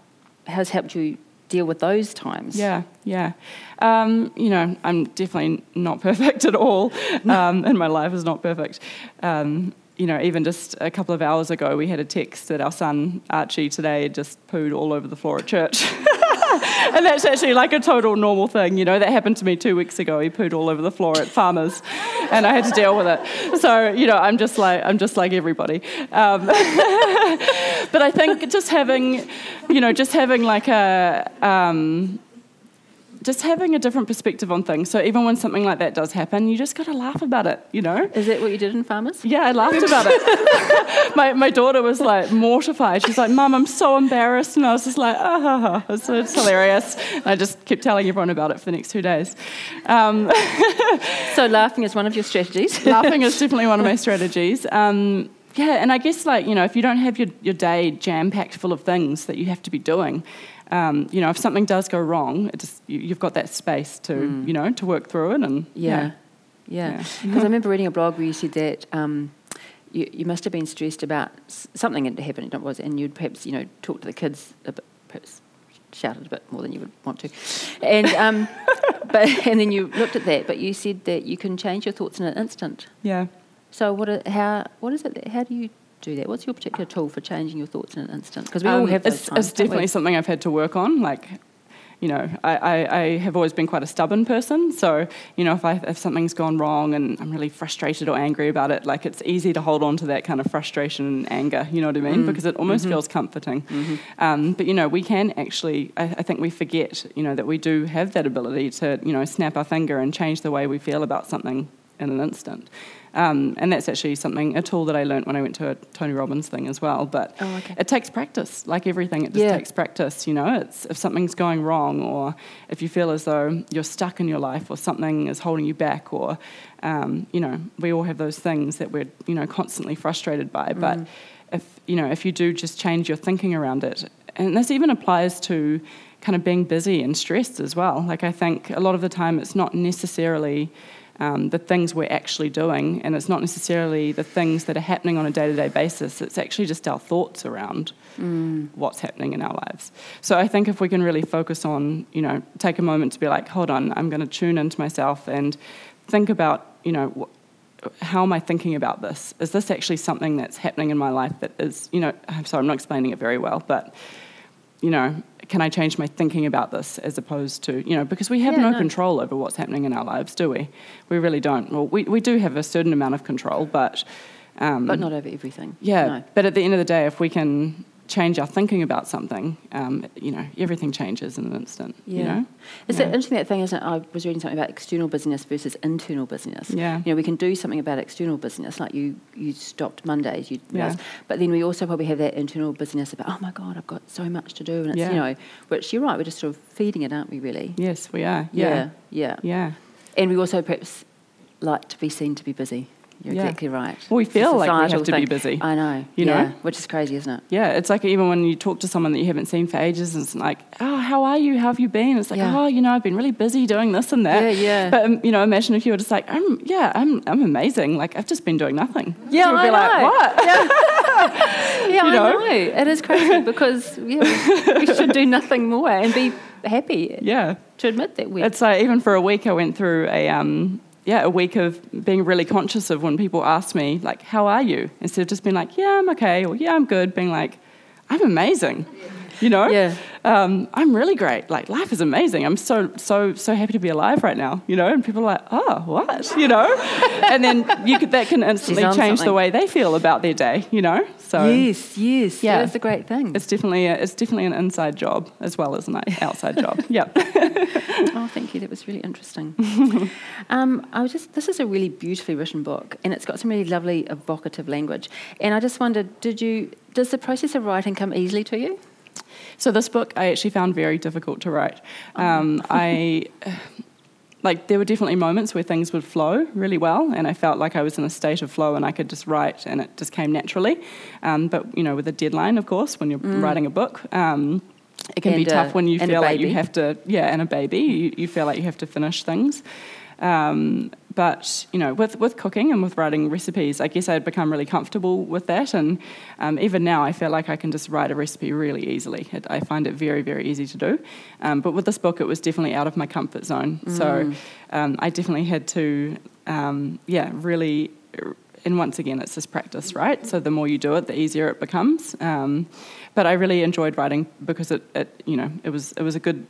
has helped you deal with those times. yeah, yeah. Um, you know, I'm definitely not perfect at all, um, and my life is not perfect. Um, you know, even just a couple of hours ago, we had a text that our son Archie today just pooed all over the floor at church. and that's actually like a total normal thing, you know. That happened to me two weeks ago. He pooed all over the floor at farmers, and I had to deal with it. So, you know, I'm just like I'm just like everybody. Um, but I think just having, you know, just having like a. Um, just having a different perspective on things. So even when something like that does happen, you just got to laugh about it, you know? Is that what you did in Farmers? Yeah, I laughed about it. my, my daughter was like mortified. She's like, Mum, I'm so embarrassed. And I was just like, ah, ha, ha. It's, it's hilarious. And I just kept telling everyone about it for the next two days. Um, So laughing is one of your strategies. laughing is definitely one of my strategies. Um, yeah, and I guess like you know, if you don't have your, your day jam packed full of things that you have to be doing, um, you know, if something does go wrong, it just you, you've got that space to you know to work through it and Yeah, yeah. Yeah. Because I remember reading a blog where you said that um, you, you must have been stressed about something that happened, it was, and you'd perhaps you know talk to the kids a bit, perhaps shouted a bit more than you would want to, and um, but and then you looked at that, but you said that you can change your thoughts in an instant. yeah. So what? Are, how? What is it? that- How do you do that? What's your particular tool for changing your thoughts in an instant? Because we all Um, have those it's, times. it's don't we? definitely something I've had to work on. Like, you know, I, I, I have always been quite a stubborn person. So, you know, if, I, if something's gone wrong and I'm really frustrated or angry about it, like it's easy to hold on to that kind of frustration and anger, you know what I Mm. mean? Because it almost Mm-hmm. feels comforting. Um, but, you know, we can actually, I, I think we forget, you know, that we do have that ability to, you know, snap our finger and change the way we feel about something in an instant. Um, and that's actually something, a tool that I learned when I went to a Tony Robbins thing as well. But Oh, okay. it takes practice, like everything. It just Yeah. takes practice. You know, it's if something's going wrong, or if you feel as though you're stuck in your life, or something is holding you back, or um, you know, we all have those things that we're you know constantly frustrated by. Mm. But if you know, if you do just change your thinking around it, and this even applies to kind of being busy and stressed as well. Like I think a lot of the time, it's not necessarily um, the things we're actually doing, and it's not necessarily the things that are happening on a day to day basis. It's actually just our thoughts around what's happening in our lives. So I think if we can really focus on, you know, take a moment to be like, hold on, I'm going to tune into myself and think about, you know, wh- how am I thinking about this? Is this actually something that's happening in my life that is, you know, I'm sorry, I'm not explaining it very well, but, you know, can I change my thinking about this as opposed to, you know, because we have Yeah, no, no. control over what's happening in our lives, do we? We really don't. Well, we, we do have a certain amount of control, but. Um, but not over everything. yeah, No. but at the end of the day, if we can change our thinking about something, um, you know, everything changes in an instant. Yeah. You know? It's Yeah. that interesting that thing, isn't it? I was reading something about external business versus internal business. Yeah. You know, we can do something about external business, like you, you stopped Mondays, you Yeah. but then we also probably have that internal business about, oh my God, I've got so much to do. And it's, Yeah. you know, which you're right, we're just sort of feeding it, aren't we, really? Yes, we are. Yeah. Yeah. Yeah. Yeah. And we also perhaps like to be seen to be busy. You're Yeah. exactly right. Well, we feel like we have to be busy, I know. you yeah, know? Which is crazy, isn't it? Yeah, it's like even when you talk to someone that you haven't seen for ages, and it's like, oh, how are you? How have you been? It's like, Yeah. oh, you know, I've been really busy doing this and that. Yeah, yeah. But um, you know, imagine if you were just like, I'm, yeah, I'm, I'm amazing. Like I've just been doing nothing. Yeah, You'd I be like, know. what? Yeah, You I know? know. It is crazy because yeah, we should do nothing more and be happy Yeah. to admit that we. It's like even for a week, I went through a um, yeah a week of being really conscious of when people ask me like, "How are you?" Instead of just being like, "Yeah, I'm okay," or "Yeah, I'm good," being like, "I'm amazing," you know. Yeah. Um, I'm really great. Like life is amazing. I'm so so so happy to be alive right now. You know. And people are like, "Oh, what?" You know. and then you could that can instantly change the way they feel about their day. You know. So. yes, yes. Yeah. That's a great thing. It's definitely a, it's definitely an inside job as well as an outside job. Yep. Oh, thank you. That was really interesting. um, I was just this is a really beautifully written book, and it's got some really lovely evocative language. And I just wondered, did you does the process of writing come easily to you? So this book I actually found very difficult to write. Um, I like there were definitely moments where things would flow really well, and I felt like I was in a state of flow and I could just write, and it just came naturally. Um, but you know, with a deadline, of course, when you're writing a book. Um, it can be And, uh, tough when you feel like you have to, yeah, and a baby, you, you feel like you have to finish things. Um, but you know, with with cooking and with writing recipes, I guess I had become really comfortable with that, and um, even now I feel like I can just write a recipe really easily. It, I find it very very easy to do. Um, but with this book, it was definitely out of my comfort zone. So um, I definitely had to, um, yeah, really. And once again, it's just practice, right? So the more you do it, the easier it becomes. Um, but I really enjoyed writing because it, it, you know, it was it was a good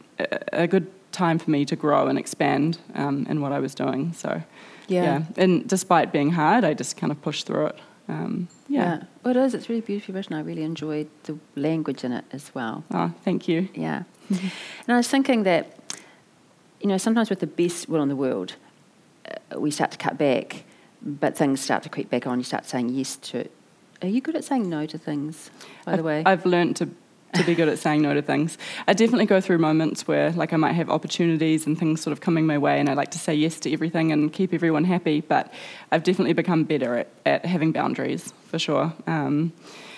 a good time for me to grow and expand um, in what I was doing. So, Yeah. And despite being hard, I just kind of pushed through it. Um, yeah. Well, it is. It's really beautifully written. I really enjoyed the language in it as well. Oh, thank you. Yeah. and I was thinking that, you know, sometimes with the best will in the world, uh, we start to cut back, but things start to creep back on. You start saying yes to. Are you good at saying no to things, by the I've, way? I've learned to to be good at saying no to things. I definitely go through moments where like I might have opportunities and things sort of coming my way and I like to say yes to everything and keep everyone happy, but I've definitely become better at, at having boundaries for sure. Um,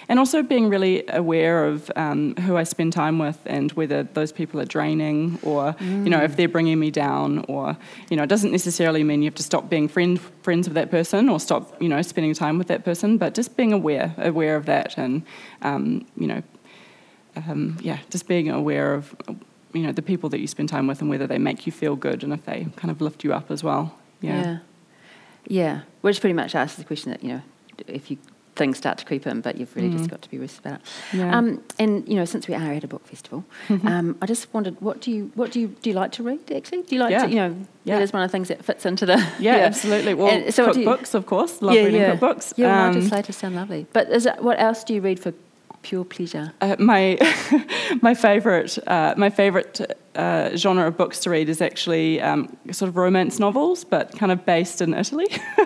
and also being really aware of um, who I spend time with and whether those people are draining or you know if they're bringing me down or you know it doesn't necessarily mean you have to stop being friend friends with that person or stop you know spending time with that person but just being aware aware of that and um, you know um, yeah just being aware of you know the people that you spend time with and whether they make you feel good and if they kind of lift you up as well yeah, yeah. Yeah. Which pretty much asks the question that, you know, if you things start to creep in, but you've really just got to be realistic about it. Mm. Yeah. Um, and you know, since we are at a book festival, um, I just wondered, what do you what do you do you like to read? Actually, do you like Yeah. to you know? Yeah. That is one of the things that fits into the yeah, absolutely. Well, And so what you- cookbooks, of course. Love reading cookbooks. Yeah, well, Um, legislators sound lovely. But is it, what else do you read for pure pleasure? Uh, my my favorite uh, my favorite uh, genre of books to read is actually um, sort of romance novels, but kind of based in Italy.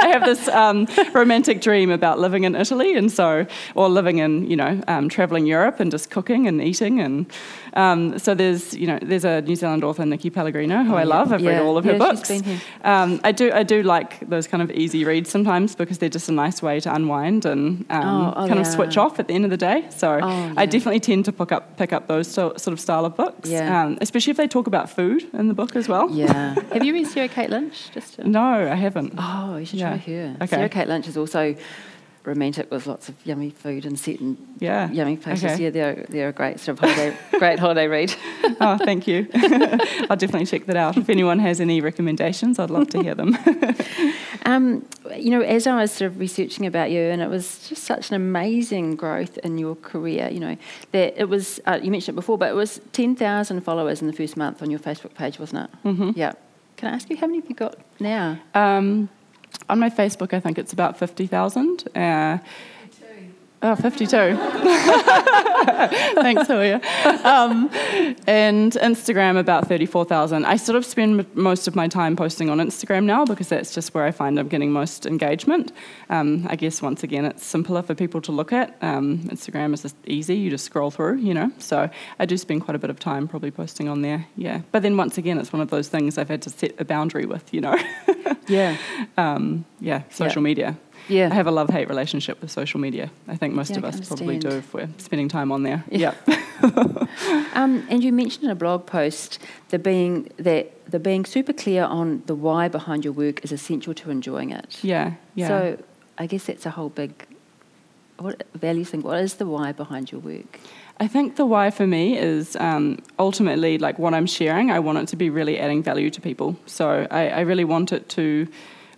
I have this um, romantic dream about living in Italy, and so or living in you know um, traveling Europe and just cooking and eating, and um, so there's you know there's a New Zealand author Nicky Pellegrino who I love. I've read all of her Yeah, she's books. been here. Um, I do I do like those kind of easy reads sometimes because they're just a nice way to unwind and um, Oh, oh, kind of switch off at the end of the day. So Oh, I definitely tend to pick up pick up those so, sort of style of books, Yeah. Um, especially if they talk about food in the book as well. Yeah. Have you read Sarah Kate Lynch? Just to, No, I haven't. Oh, you should Yeah. try her. Okay. Sarah Kate Lynch is also romantic with lots of yummy food and set in Yeah. yummy places. Okay. Yeah, they're they're a great sort of holiday great holiday read. oh, thank you. I'll definitely check that out. If anyone has any recommendations, I'd love to hear them. Um, you know, as I was sort of researching about you, and it was just such an amazing growth in your career. You know, that it was uh, you mentioned it before, but it was ten thousand followers in the first month on your Facebook page, wasn't it? Mm-hmm. Yeah. Can I ask you how many have you got now? Um, on my Facebook, I think it's about 50,000. Uh, Oh, 52. Thanks, Julia. Um, and Instagram, about 34,000. I sort of spend m- most of my time posting on Instagram now because that's just where I find I'm getting most engagement. Um, I guess, once again, it's simpler for people to look at. Um, Instagram is just easy, you just scroll through, you know. So I do spend quite a bit of time probably posting on there, yeah. But then once again, it's one of those things I've had to set a boundary with, you know. Yeah. um, yeah, social Yeah. media. Yeah. I have a love hate relationship with social media. I think most Yeah, of us probably do if we're spending time on there. Yeah. Um, and you mentioned in a blog post the being that the being super clear on the why behind your work is essential to enjoying it. Yeah. Yeah. So I guess that's a whole big what values thing? What is the why behind your work? I think the why for me is um, ultimately like what I'm sharing. I want it to be really adding value to people. So I, I really want it to,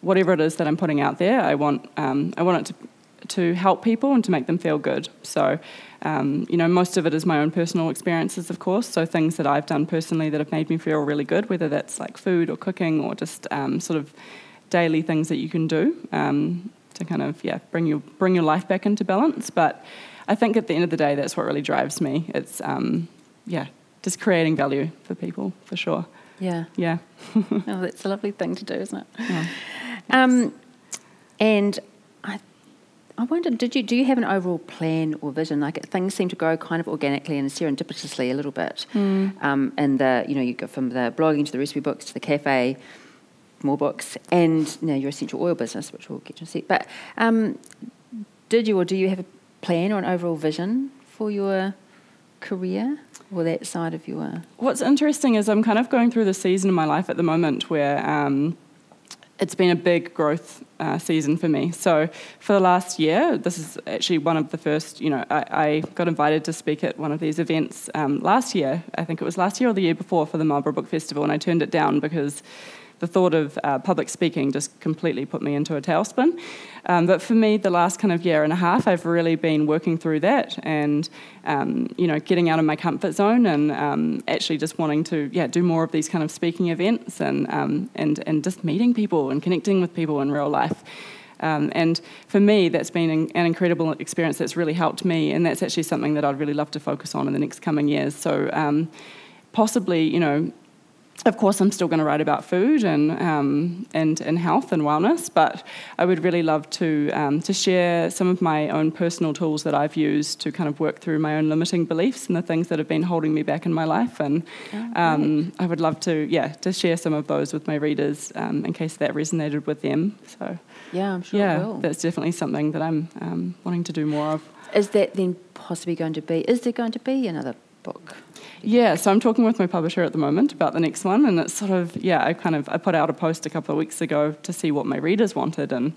whatever it is that I'm putting out there, I want um, I want it to to help people and to make them feel good. So, um, you know, most of it is my own personal experiences, of course. So things that I've done personally that have made me feel really good, whether that's like food or cooking or just um, sort of daily things that you can do um, to kind of yeah bring your bring your life back into balance. But I think at the end of the day, that's what really drives me. It's um, yeah, just creating value for people for sure. Yeah, yeah. oh, that's a lovely thing to do, isn't it? Yeah. Um, and I, I wondered, did you do you have an overall plan or vision? Like things seem to grow kind of organically and serendipitously a little bit. Mm. Um, and the you know you go from the blogging to the recipe books to the cafe more books, and you know, your essential oil business, which we'll get to see. But um, did you or do you have a plan or an overall vision for your career or that side of your? What's interesting is I'm kind of going through the season in my life at the moment where. Um, it's been a big growth uh, season for me. So for the last year, this is actually one of the first. You know, I, I got invited to speak at one of these events um, last year. I think it was last year or the year before for the Marlborough Book Festival, and I turned it down because the thought of uh, public speaking just completely put me into a tailspin. Um, but for me, the last kind of year and a half, I've really been working through that and, um, you know, getting out of my comfort zone and um, actually just wanting to, yeah, do more of these kind of speaking events and, um, and, and just meeting people and connecting with people in real life. Um, and for me, that's been an, an, incredible experience that's really helped me, and that's actually something that I'd really love to focus on in the next coming years. So, um, possibly, you know, of course, I'm still going to write about food and, um, and, and health and wellness, but I would really love to, um, to share some of my own personal tools that I've used to kind of work through my own limiting beliefs and the things that have been holding me back in my life. And oh, um, I would love to, yeah, to share some of those with my readers um, in case that resonated with them. So, yeah, I'm sure. Yeah, that's definitely something that I'm um, wanting to do more of. Is that then possibly going to be? Is there going to be another book? Yeah, so I'm talking with my publisher at the moment about the next one, and it's sort of yeah, I kind of I put out a post a couple of weeks ago to see what my readers wanted, and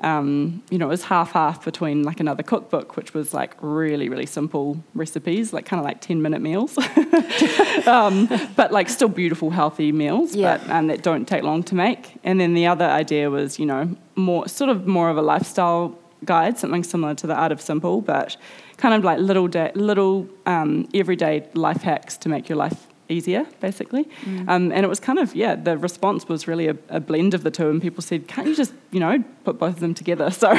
um, you know it was half half between like another cookbook, which was like really really simple recipes, like kind of like ten minute meals, um, but like still beautiful healthy meals, yeah. but um, that don't take long to make. And then the other idea was you know more sort of more of a lifestyle guide, something similar to the Art of Simple, but kind of like little little um, everyday life hacks to make your life easier, basically. Mm. Um, and it was kind of yeah, the response was really a, a, blend of the two, and people said, "Can't you just you know put both of them together?" So,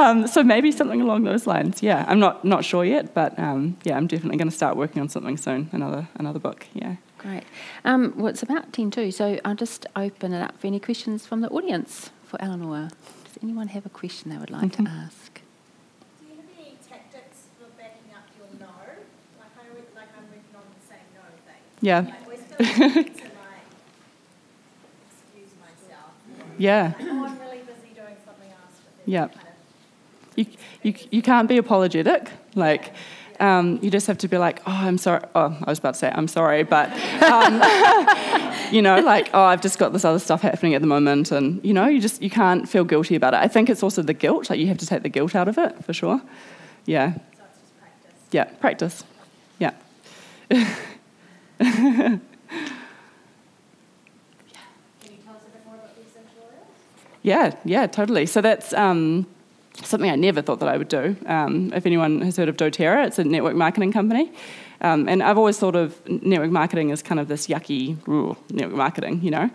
um, so maybe something along those lines. Yeah, I'm not not sure yet, but um, yeah, I'm definitely going to start working on something soon. Another another book. Yeah. Great. Um, well, it's about ten two, so I'll just open it up for any questions from the audience for Eleanor. Does anyone have a question they would like mm-hmm. to ask? Do you have any tactics for backing up your no? Like, I, like I'm working on the saying no thing. Yeah. I always feel like I need to like excuse myself. Yeah. Like, oh, I'm really busy doing yeah. Kind of you, you, you can't be apologetic. Like, um, you just have to be like, oh, I'm sorry. Oh, I was about to say, I'm sorry, but, um, you know, like, oh, I've just got this other stuff happening at the moment. And, you know, you just, you can't feel guilty about it. I think it's also the guilt. Like, you have to take the guilt out of it, for sure. Yeah. So practice. Yeah, practice. Yeah. Yeah, yeah, totally. So that's um, something I never thought that I would do. Um, if anyone has heard of doTERRA, it's a network marketing company. Um, and I've always thought of network marketing as kind of this yucky ooh, network marketing, you know.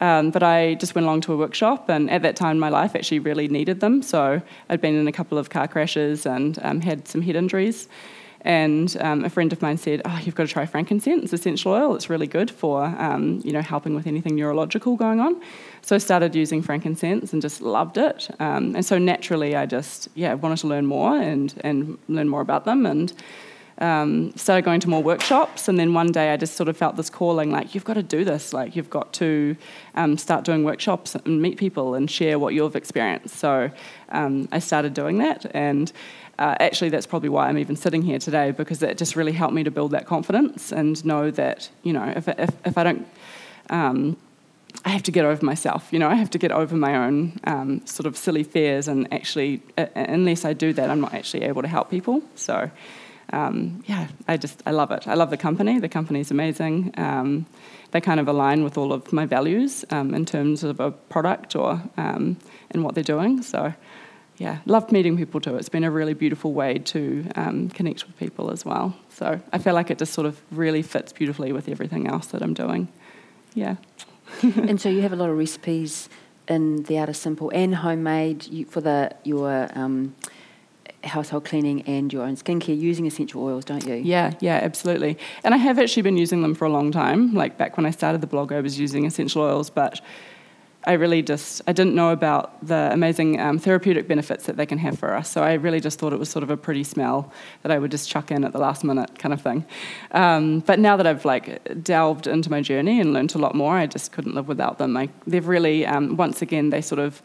Um, but I just went along to a workshop, and at that time in my life, actually really needed them. So I'd been in a couple of car crashes and um, had some head injuries. And um, a friend of mine said, "Oh, you've got to try frankincense essential oil. It's really good for um, you know helping with anything neurological going on." So I started using frankincense and just loved it. Um, and so naturally, I just yeah wanted to learn more and and learn more about them and. Um, started going to more workshops, and then one day I just sort of felt this calling, like you've got to do this, like you've got to um, start doing workshops and meet people and share what you've experienced. So um, I started doing that, and uh, actually that's probably why I'm even sitting here today because it just really helped me to build that confidence and know that you know if if, if I don't um, I have to get over myself. You know, I have to get over my own um, sort of silly fears, and actually, uh, unless I do that, I'm not actually able to help people. So, um, yeah, I just I love it. I love the company. The company's amazing. Um, they kind of align with all of my values um, in terms of a product or um, in what they're doing. So, yeah, loved meeting people too. It's been a really beautiful way to um, connect with people as well. So I feel like it just sort of really fits beautifully with everything else that I'm doing. Yeah. and so you have a lot of recipes in the Art of Simple and homemade for the your um, household cleaning and your own skincare using essential oils, don't you? Yeah, yeah, absolutely. And I have actually been using them for a long time. Like back when I started the blog, I was using essential oils, but I really just I didn't know about the amazing um, therapeutic benefits that they can have for us. So I really just thought it was sort of a pretty smell that I would just chuck in at the last minute kind of thing. Um, but now that I've like delved into my journey and learned a lot more, I just couldn't live without them. They've really um, once again they sort of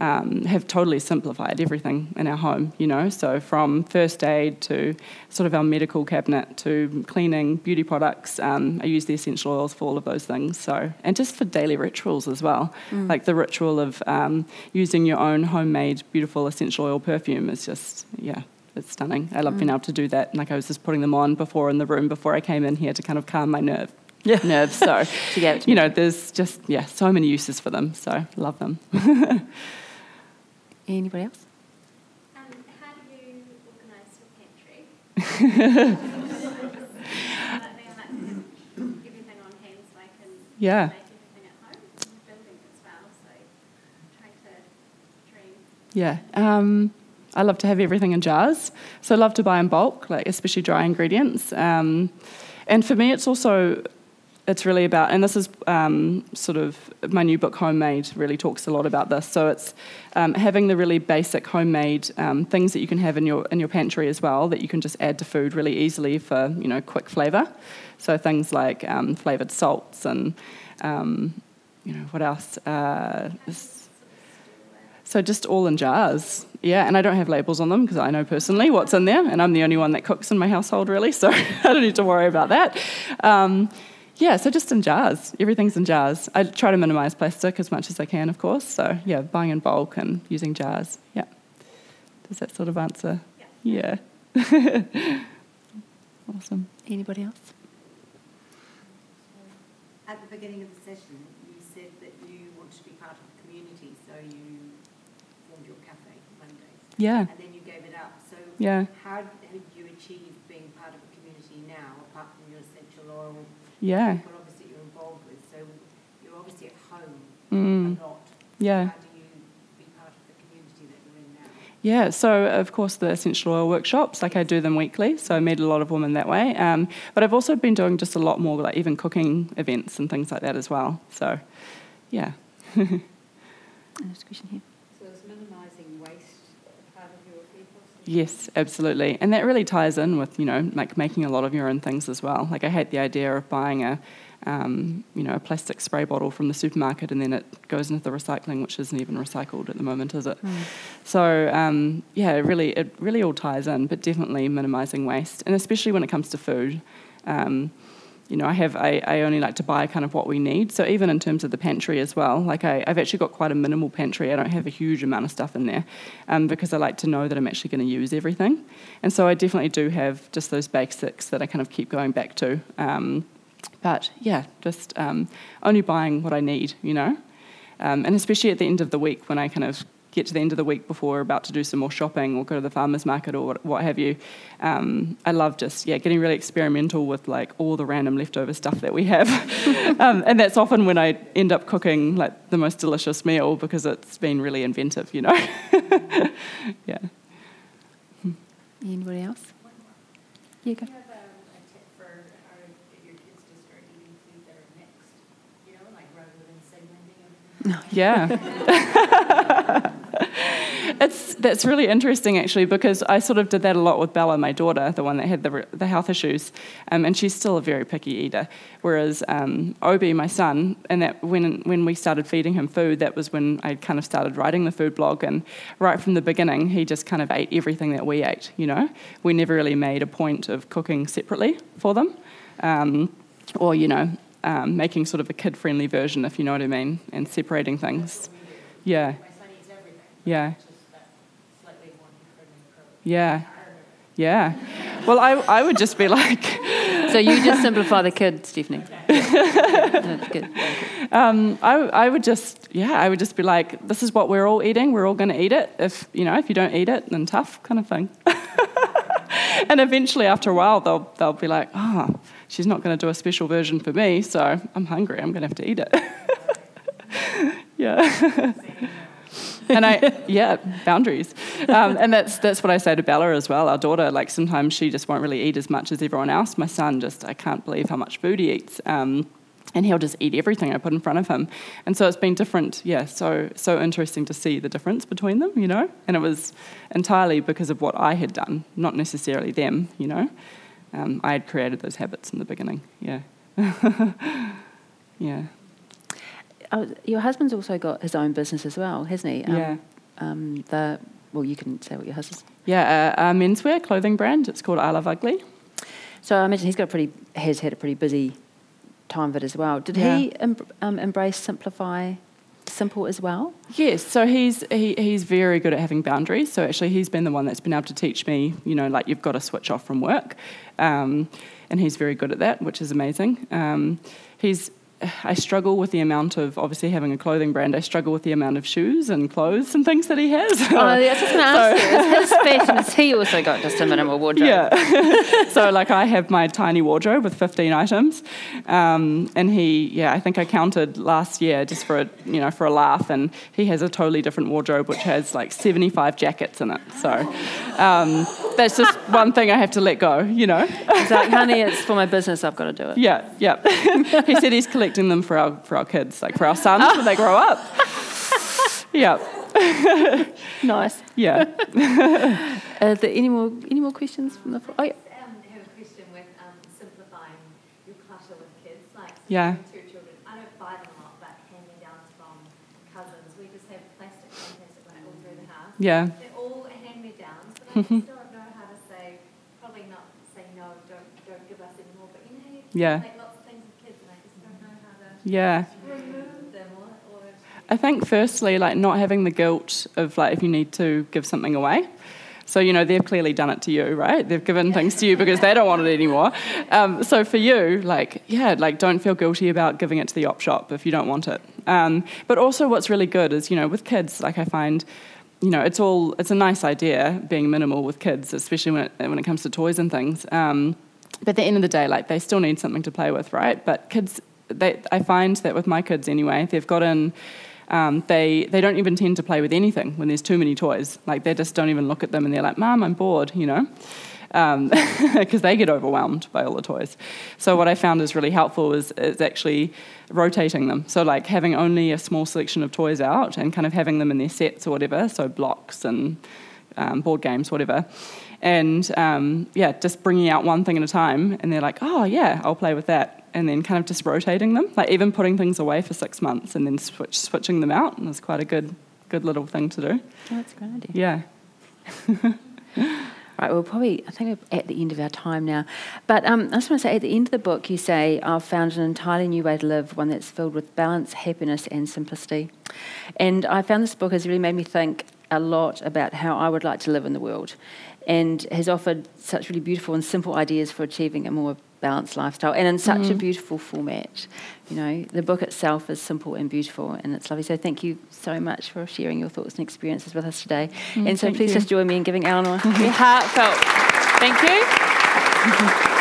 um, have totally simplified everything in our home, you know. So, from first aid to sort of our medical cabinet to cleaning, beauty products, um, I use the essential oils for all of those things. So, and just for daily rituals as well, mm. like the ritual of um, using your own homemade, beautiful essential oil perfume is just, yeah, it's stunning. I love mm. being able to do that. Like I was just putting them on before in the room before I came in here to kind of calm my nerve. Yeah. nerves. So, you know, there's just, yeah, so many uses for them. So, love them. Anybody else? Um, how do you organise your pantry? yeah. Yeah. Um, I love to have everything in jars. So I love to buy in bulk, like especially dry ingredients. Um, and for me, it's also it's really about, and this is um, sort of my new book, Homemade, really talks a lot about this. So it's um, having the really basic homemade um, things that you can have in your in your pantry as well that you can just add to food really easily for you know quick flavour. So things like um, flavoured salts and um, you know what else. Uh, so just all in jars. Yeah, and I don't have labels on them because I know personally what's in there, and I'm the only one that cooks in my household, really, so I don't need to worry about that. Yeah, so just in jars. Everything's in jars. I try to minimize plastic as much as I can, of course. So, yeah, buying in bulk and using jars. Yeah. Does that sort of answer? Yeah. yeah. awesome. Anybody else? At the beginning of the session, you said that you want to be part of the community, so you formed your cafe Mondays. Yeah. And then you gave it up. So, yeah. how have you achieved being part of a community now, apart from your essential oil? Yeah. people obviously you're involved with. So you're obviously at home mm. a lot. Yeah. How do you be part of the community that you're in now? Yeah, so of course the essential oil workshops, like I do them weekly, so I meet a lot of women that way. Um, but I've also been doing just a lot more, like even cooking events and things like that as well. So, yeah. There's a question here. Yes, absolutely. And that really ties in with, you know, like making a lot of your own things as well. Like I hate the idea of buying a, um, you know, a plastic spray bottle from the supermarket and then it goes into the recycling, which isn't even recycled at the moment, is it? Mm. So um, yeah, it really, it really all ties in, but definitely minimising waste, and especially when it comes to food. Um, you know, I have I, I only like to buy kind of what we need. So even in terms of the pantry as well, like I, have actually got quite a minimal pantry. I don't have a huge amount of stuff in there um, because I like to know that I'm actually going to use everything. And so I definitely do have just those basics that I kind of keep going back to. Um, but yeah, just um, only buying what I need, you know. Um, and especially at the end of the week when I kind of get to the end of the week before we're about to do some more shopping or go to the farmer's market or what, what have you. Um, I love just, yeah, getting really experimental with like all the random leftover stuff that we have. um, and that's often when I end up cooking like the most delicious meal because it's been really inventive, you know? yeah. Anybody else? Yeah, go. Yeah. it's that's really interesting actually because I sort of did that a lot with Bella, my daughter, the one that had the, the health issues, um, and she's still a very picky eater. Whereas um, Obi, my son, and that when when we started feeding him food, that was when I kind of started writing the food blog, and right from the beginning, he just kind of ate everything that we ate. You know, we never really made a point of cooking separately for them, um, or you know um, making sort of a kid friendly version, if you know what I mean, and separating things. Yeah. My son eats everything, Yeah. just that slightly more different approach. Yeah. Yeah. Well, I, I would just be like, So you just simplify the kid, Stephanie. That's good. um, I, I would just, yeah, I would just be like, this is what we're all eating. We're all going to eat it. If, you know, if you don't eat it, then tough kind of thing. and eventually, after a while, they'll, they'll be like, oh, she's not going to do a special version for me, so I'm hungry. I'm going to have to eat it. yeah. and I, yeah, boundaries. Um, and that's, that's what I say to Bella as well, our daughter. Like sometimes she just won't really eat as much as everyone else. My son just, I can't believe how much food he eats. Um, and he'll just eat everything I put in front of him. And so it's been different, yeah, so, so interesting to see the difference between them, you know? And it was entirely because of what I had done, not necessarily them, you know? Um, I had created those habits in the beginning, yeah. yeah. Oh, your husband's also got his own business as well, hasn't he? Um, Yeah. Um, the well, you can say what your husband's. Yeah, a, a menswear clothing brand. It's called I Love Ugly. So I imagine he's got a pretty has had a pretty busy time of it as well. Did he em- um, embrace simplify, simple as well? Yes, so he's he, he's very good at having boundaries. So actually, he's been the one that's been able to teach me. You know, like you've got to switch off from work, um, and he's very good at that, which is amazing. Um, he's I struggle with the amount of obviously having a clothing brand. I struggle with the amount of shoes and clothes and things that he has. Oh, was just ask. Is his fashion? He also got just a minimal wardrobe? Yeah. so like I have my tiny wardrobe with 15 items, um, and he, yeah, I think I counted last year just for a, you know for a laugh, and he has a totally different wardrobe which has like 75 jackets in it. So um, that's just one thing I have to let go, you know. He's like, honey, it's for my business. I've got to do it. Yeah, yeah. he said he's collecting them for our for our kids, like for our sons when they grow up. Yeah, Nice. yeah. Are there any more any more questions from the floor? Oh, yeah. um, have a question with um, simplifying your clutter with kids, like Yeah. two children. I don't buy them a lot, but hand me downs from cousins. We just have plastic containers that run all through the house. Yeah. They're all hand me downs, but I just don't know how to say. Probably not say no. Don't don't give us any more. But you know, you can Yeah. make lots of things with kids, and I just don't know how to Yeah. remove them or. or I think firstly, like not having the guilt of like if you need to give something away. So you know they've clearly done it to you, right? They've given things to you because they don't want it anymore. Um, so for you, like yeah, like don't feel guilty about giving it to the op shop if you don't want it. Um, but also, what's really good is you know with kids, like I find. You know, it's all it's a nice idea being minimal with kids, especially when it, when it comes to toys and things. Um, but at the end of the day, like they still need something to play with, right? But kids, they, I find that with my kids anyway, they've gotten, um, they they don't even tend to play with anything when there's too many toys. Like they just don't even look at them and they're like, "Mom, I'm bored," you know, because they get overwhelmed by all the toys. So what I found is really helpful is is actually rotating them. So like having only a small selection of toys out and kind of having them in their sets or whatever. So blocks and um, board games, whatever. And um, yeah, just bringing out one thing at a time, and they're like, oh, yeah, I'll play with that. And then kind of just rotating them, like even putting things away for six months and then switch, switching them out. And it's quite a good, good little thing to do. Oh, that's a great idea. Yeah. Right, well, probably, I think we're at the end of our time now. But um, I just want to say, at the end of the book, you say, I've found an entirely new way to live, one that's filled with balance, happiness, and simplicity. And I found this book has really made me think a lot about how I would like to live in the world and has offered such really beautiful and simple ideas for achieving a more balanced lifestyle and in such a mm. beautiful format. You know, the book itself is simple and beautiful and it's lovely. So thank you so much for sharing your thoughts and experiences with us today. Mm, and so please you. just join me in giving Eleanor a heartfelt thank you.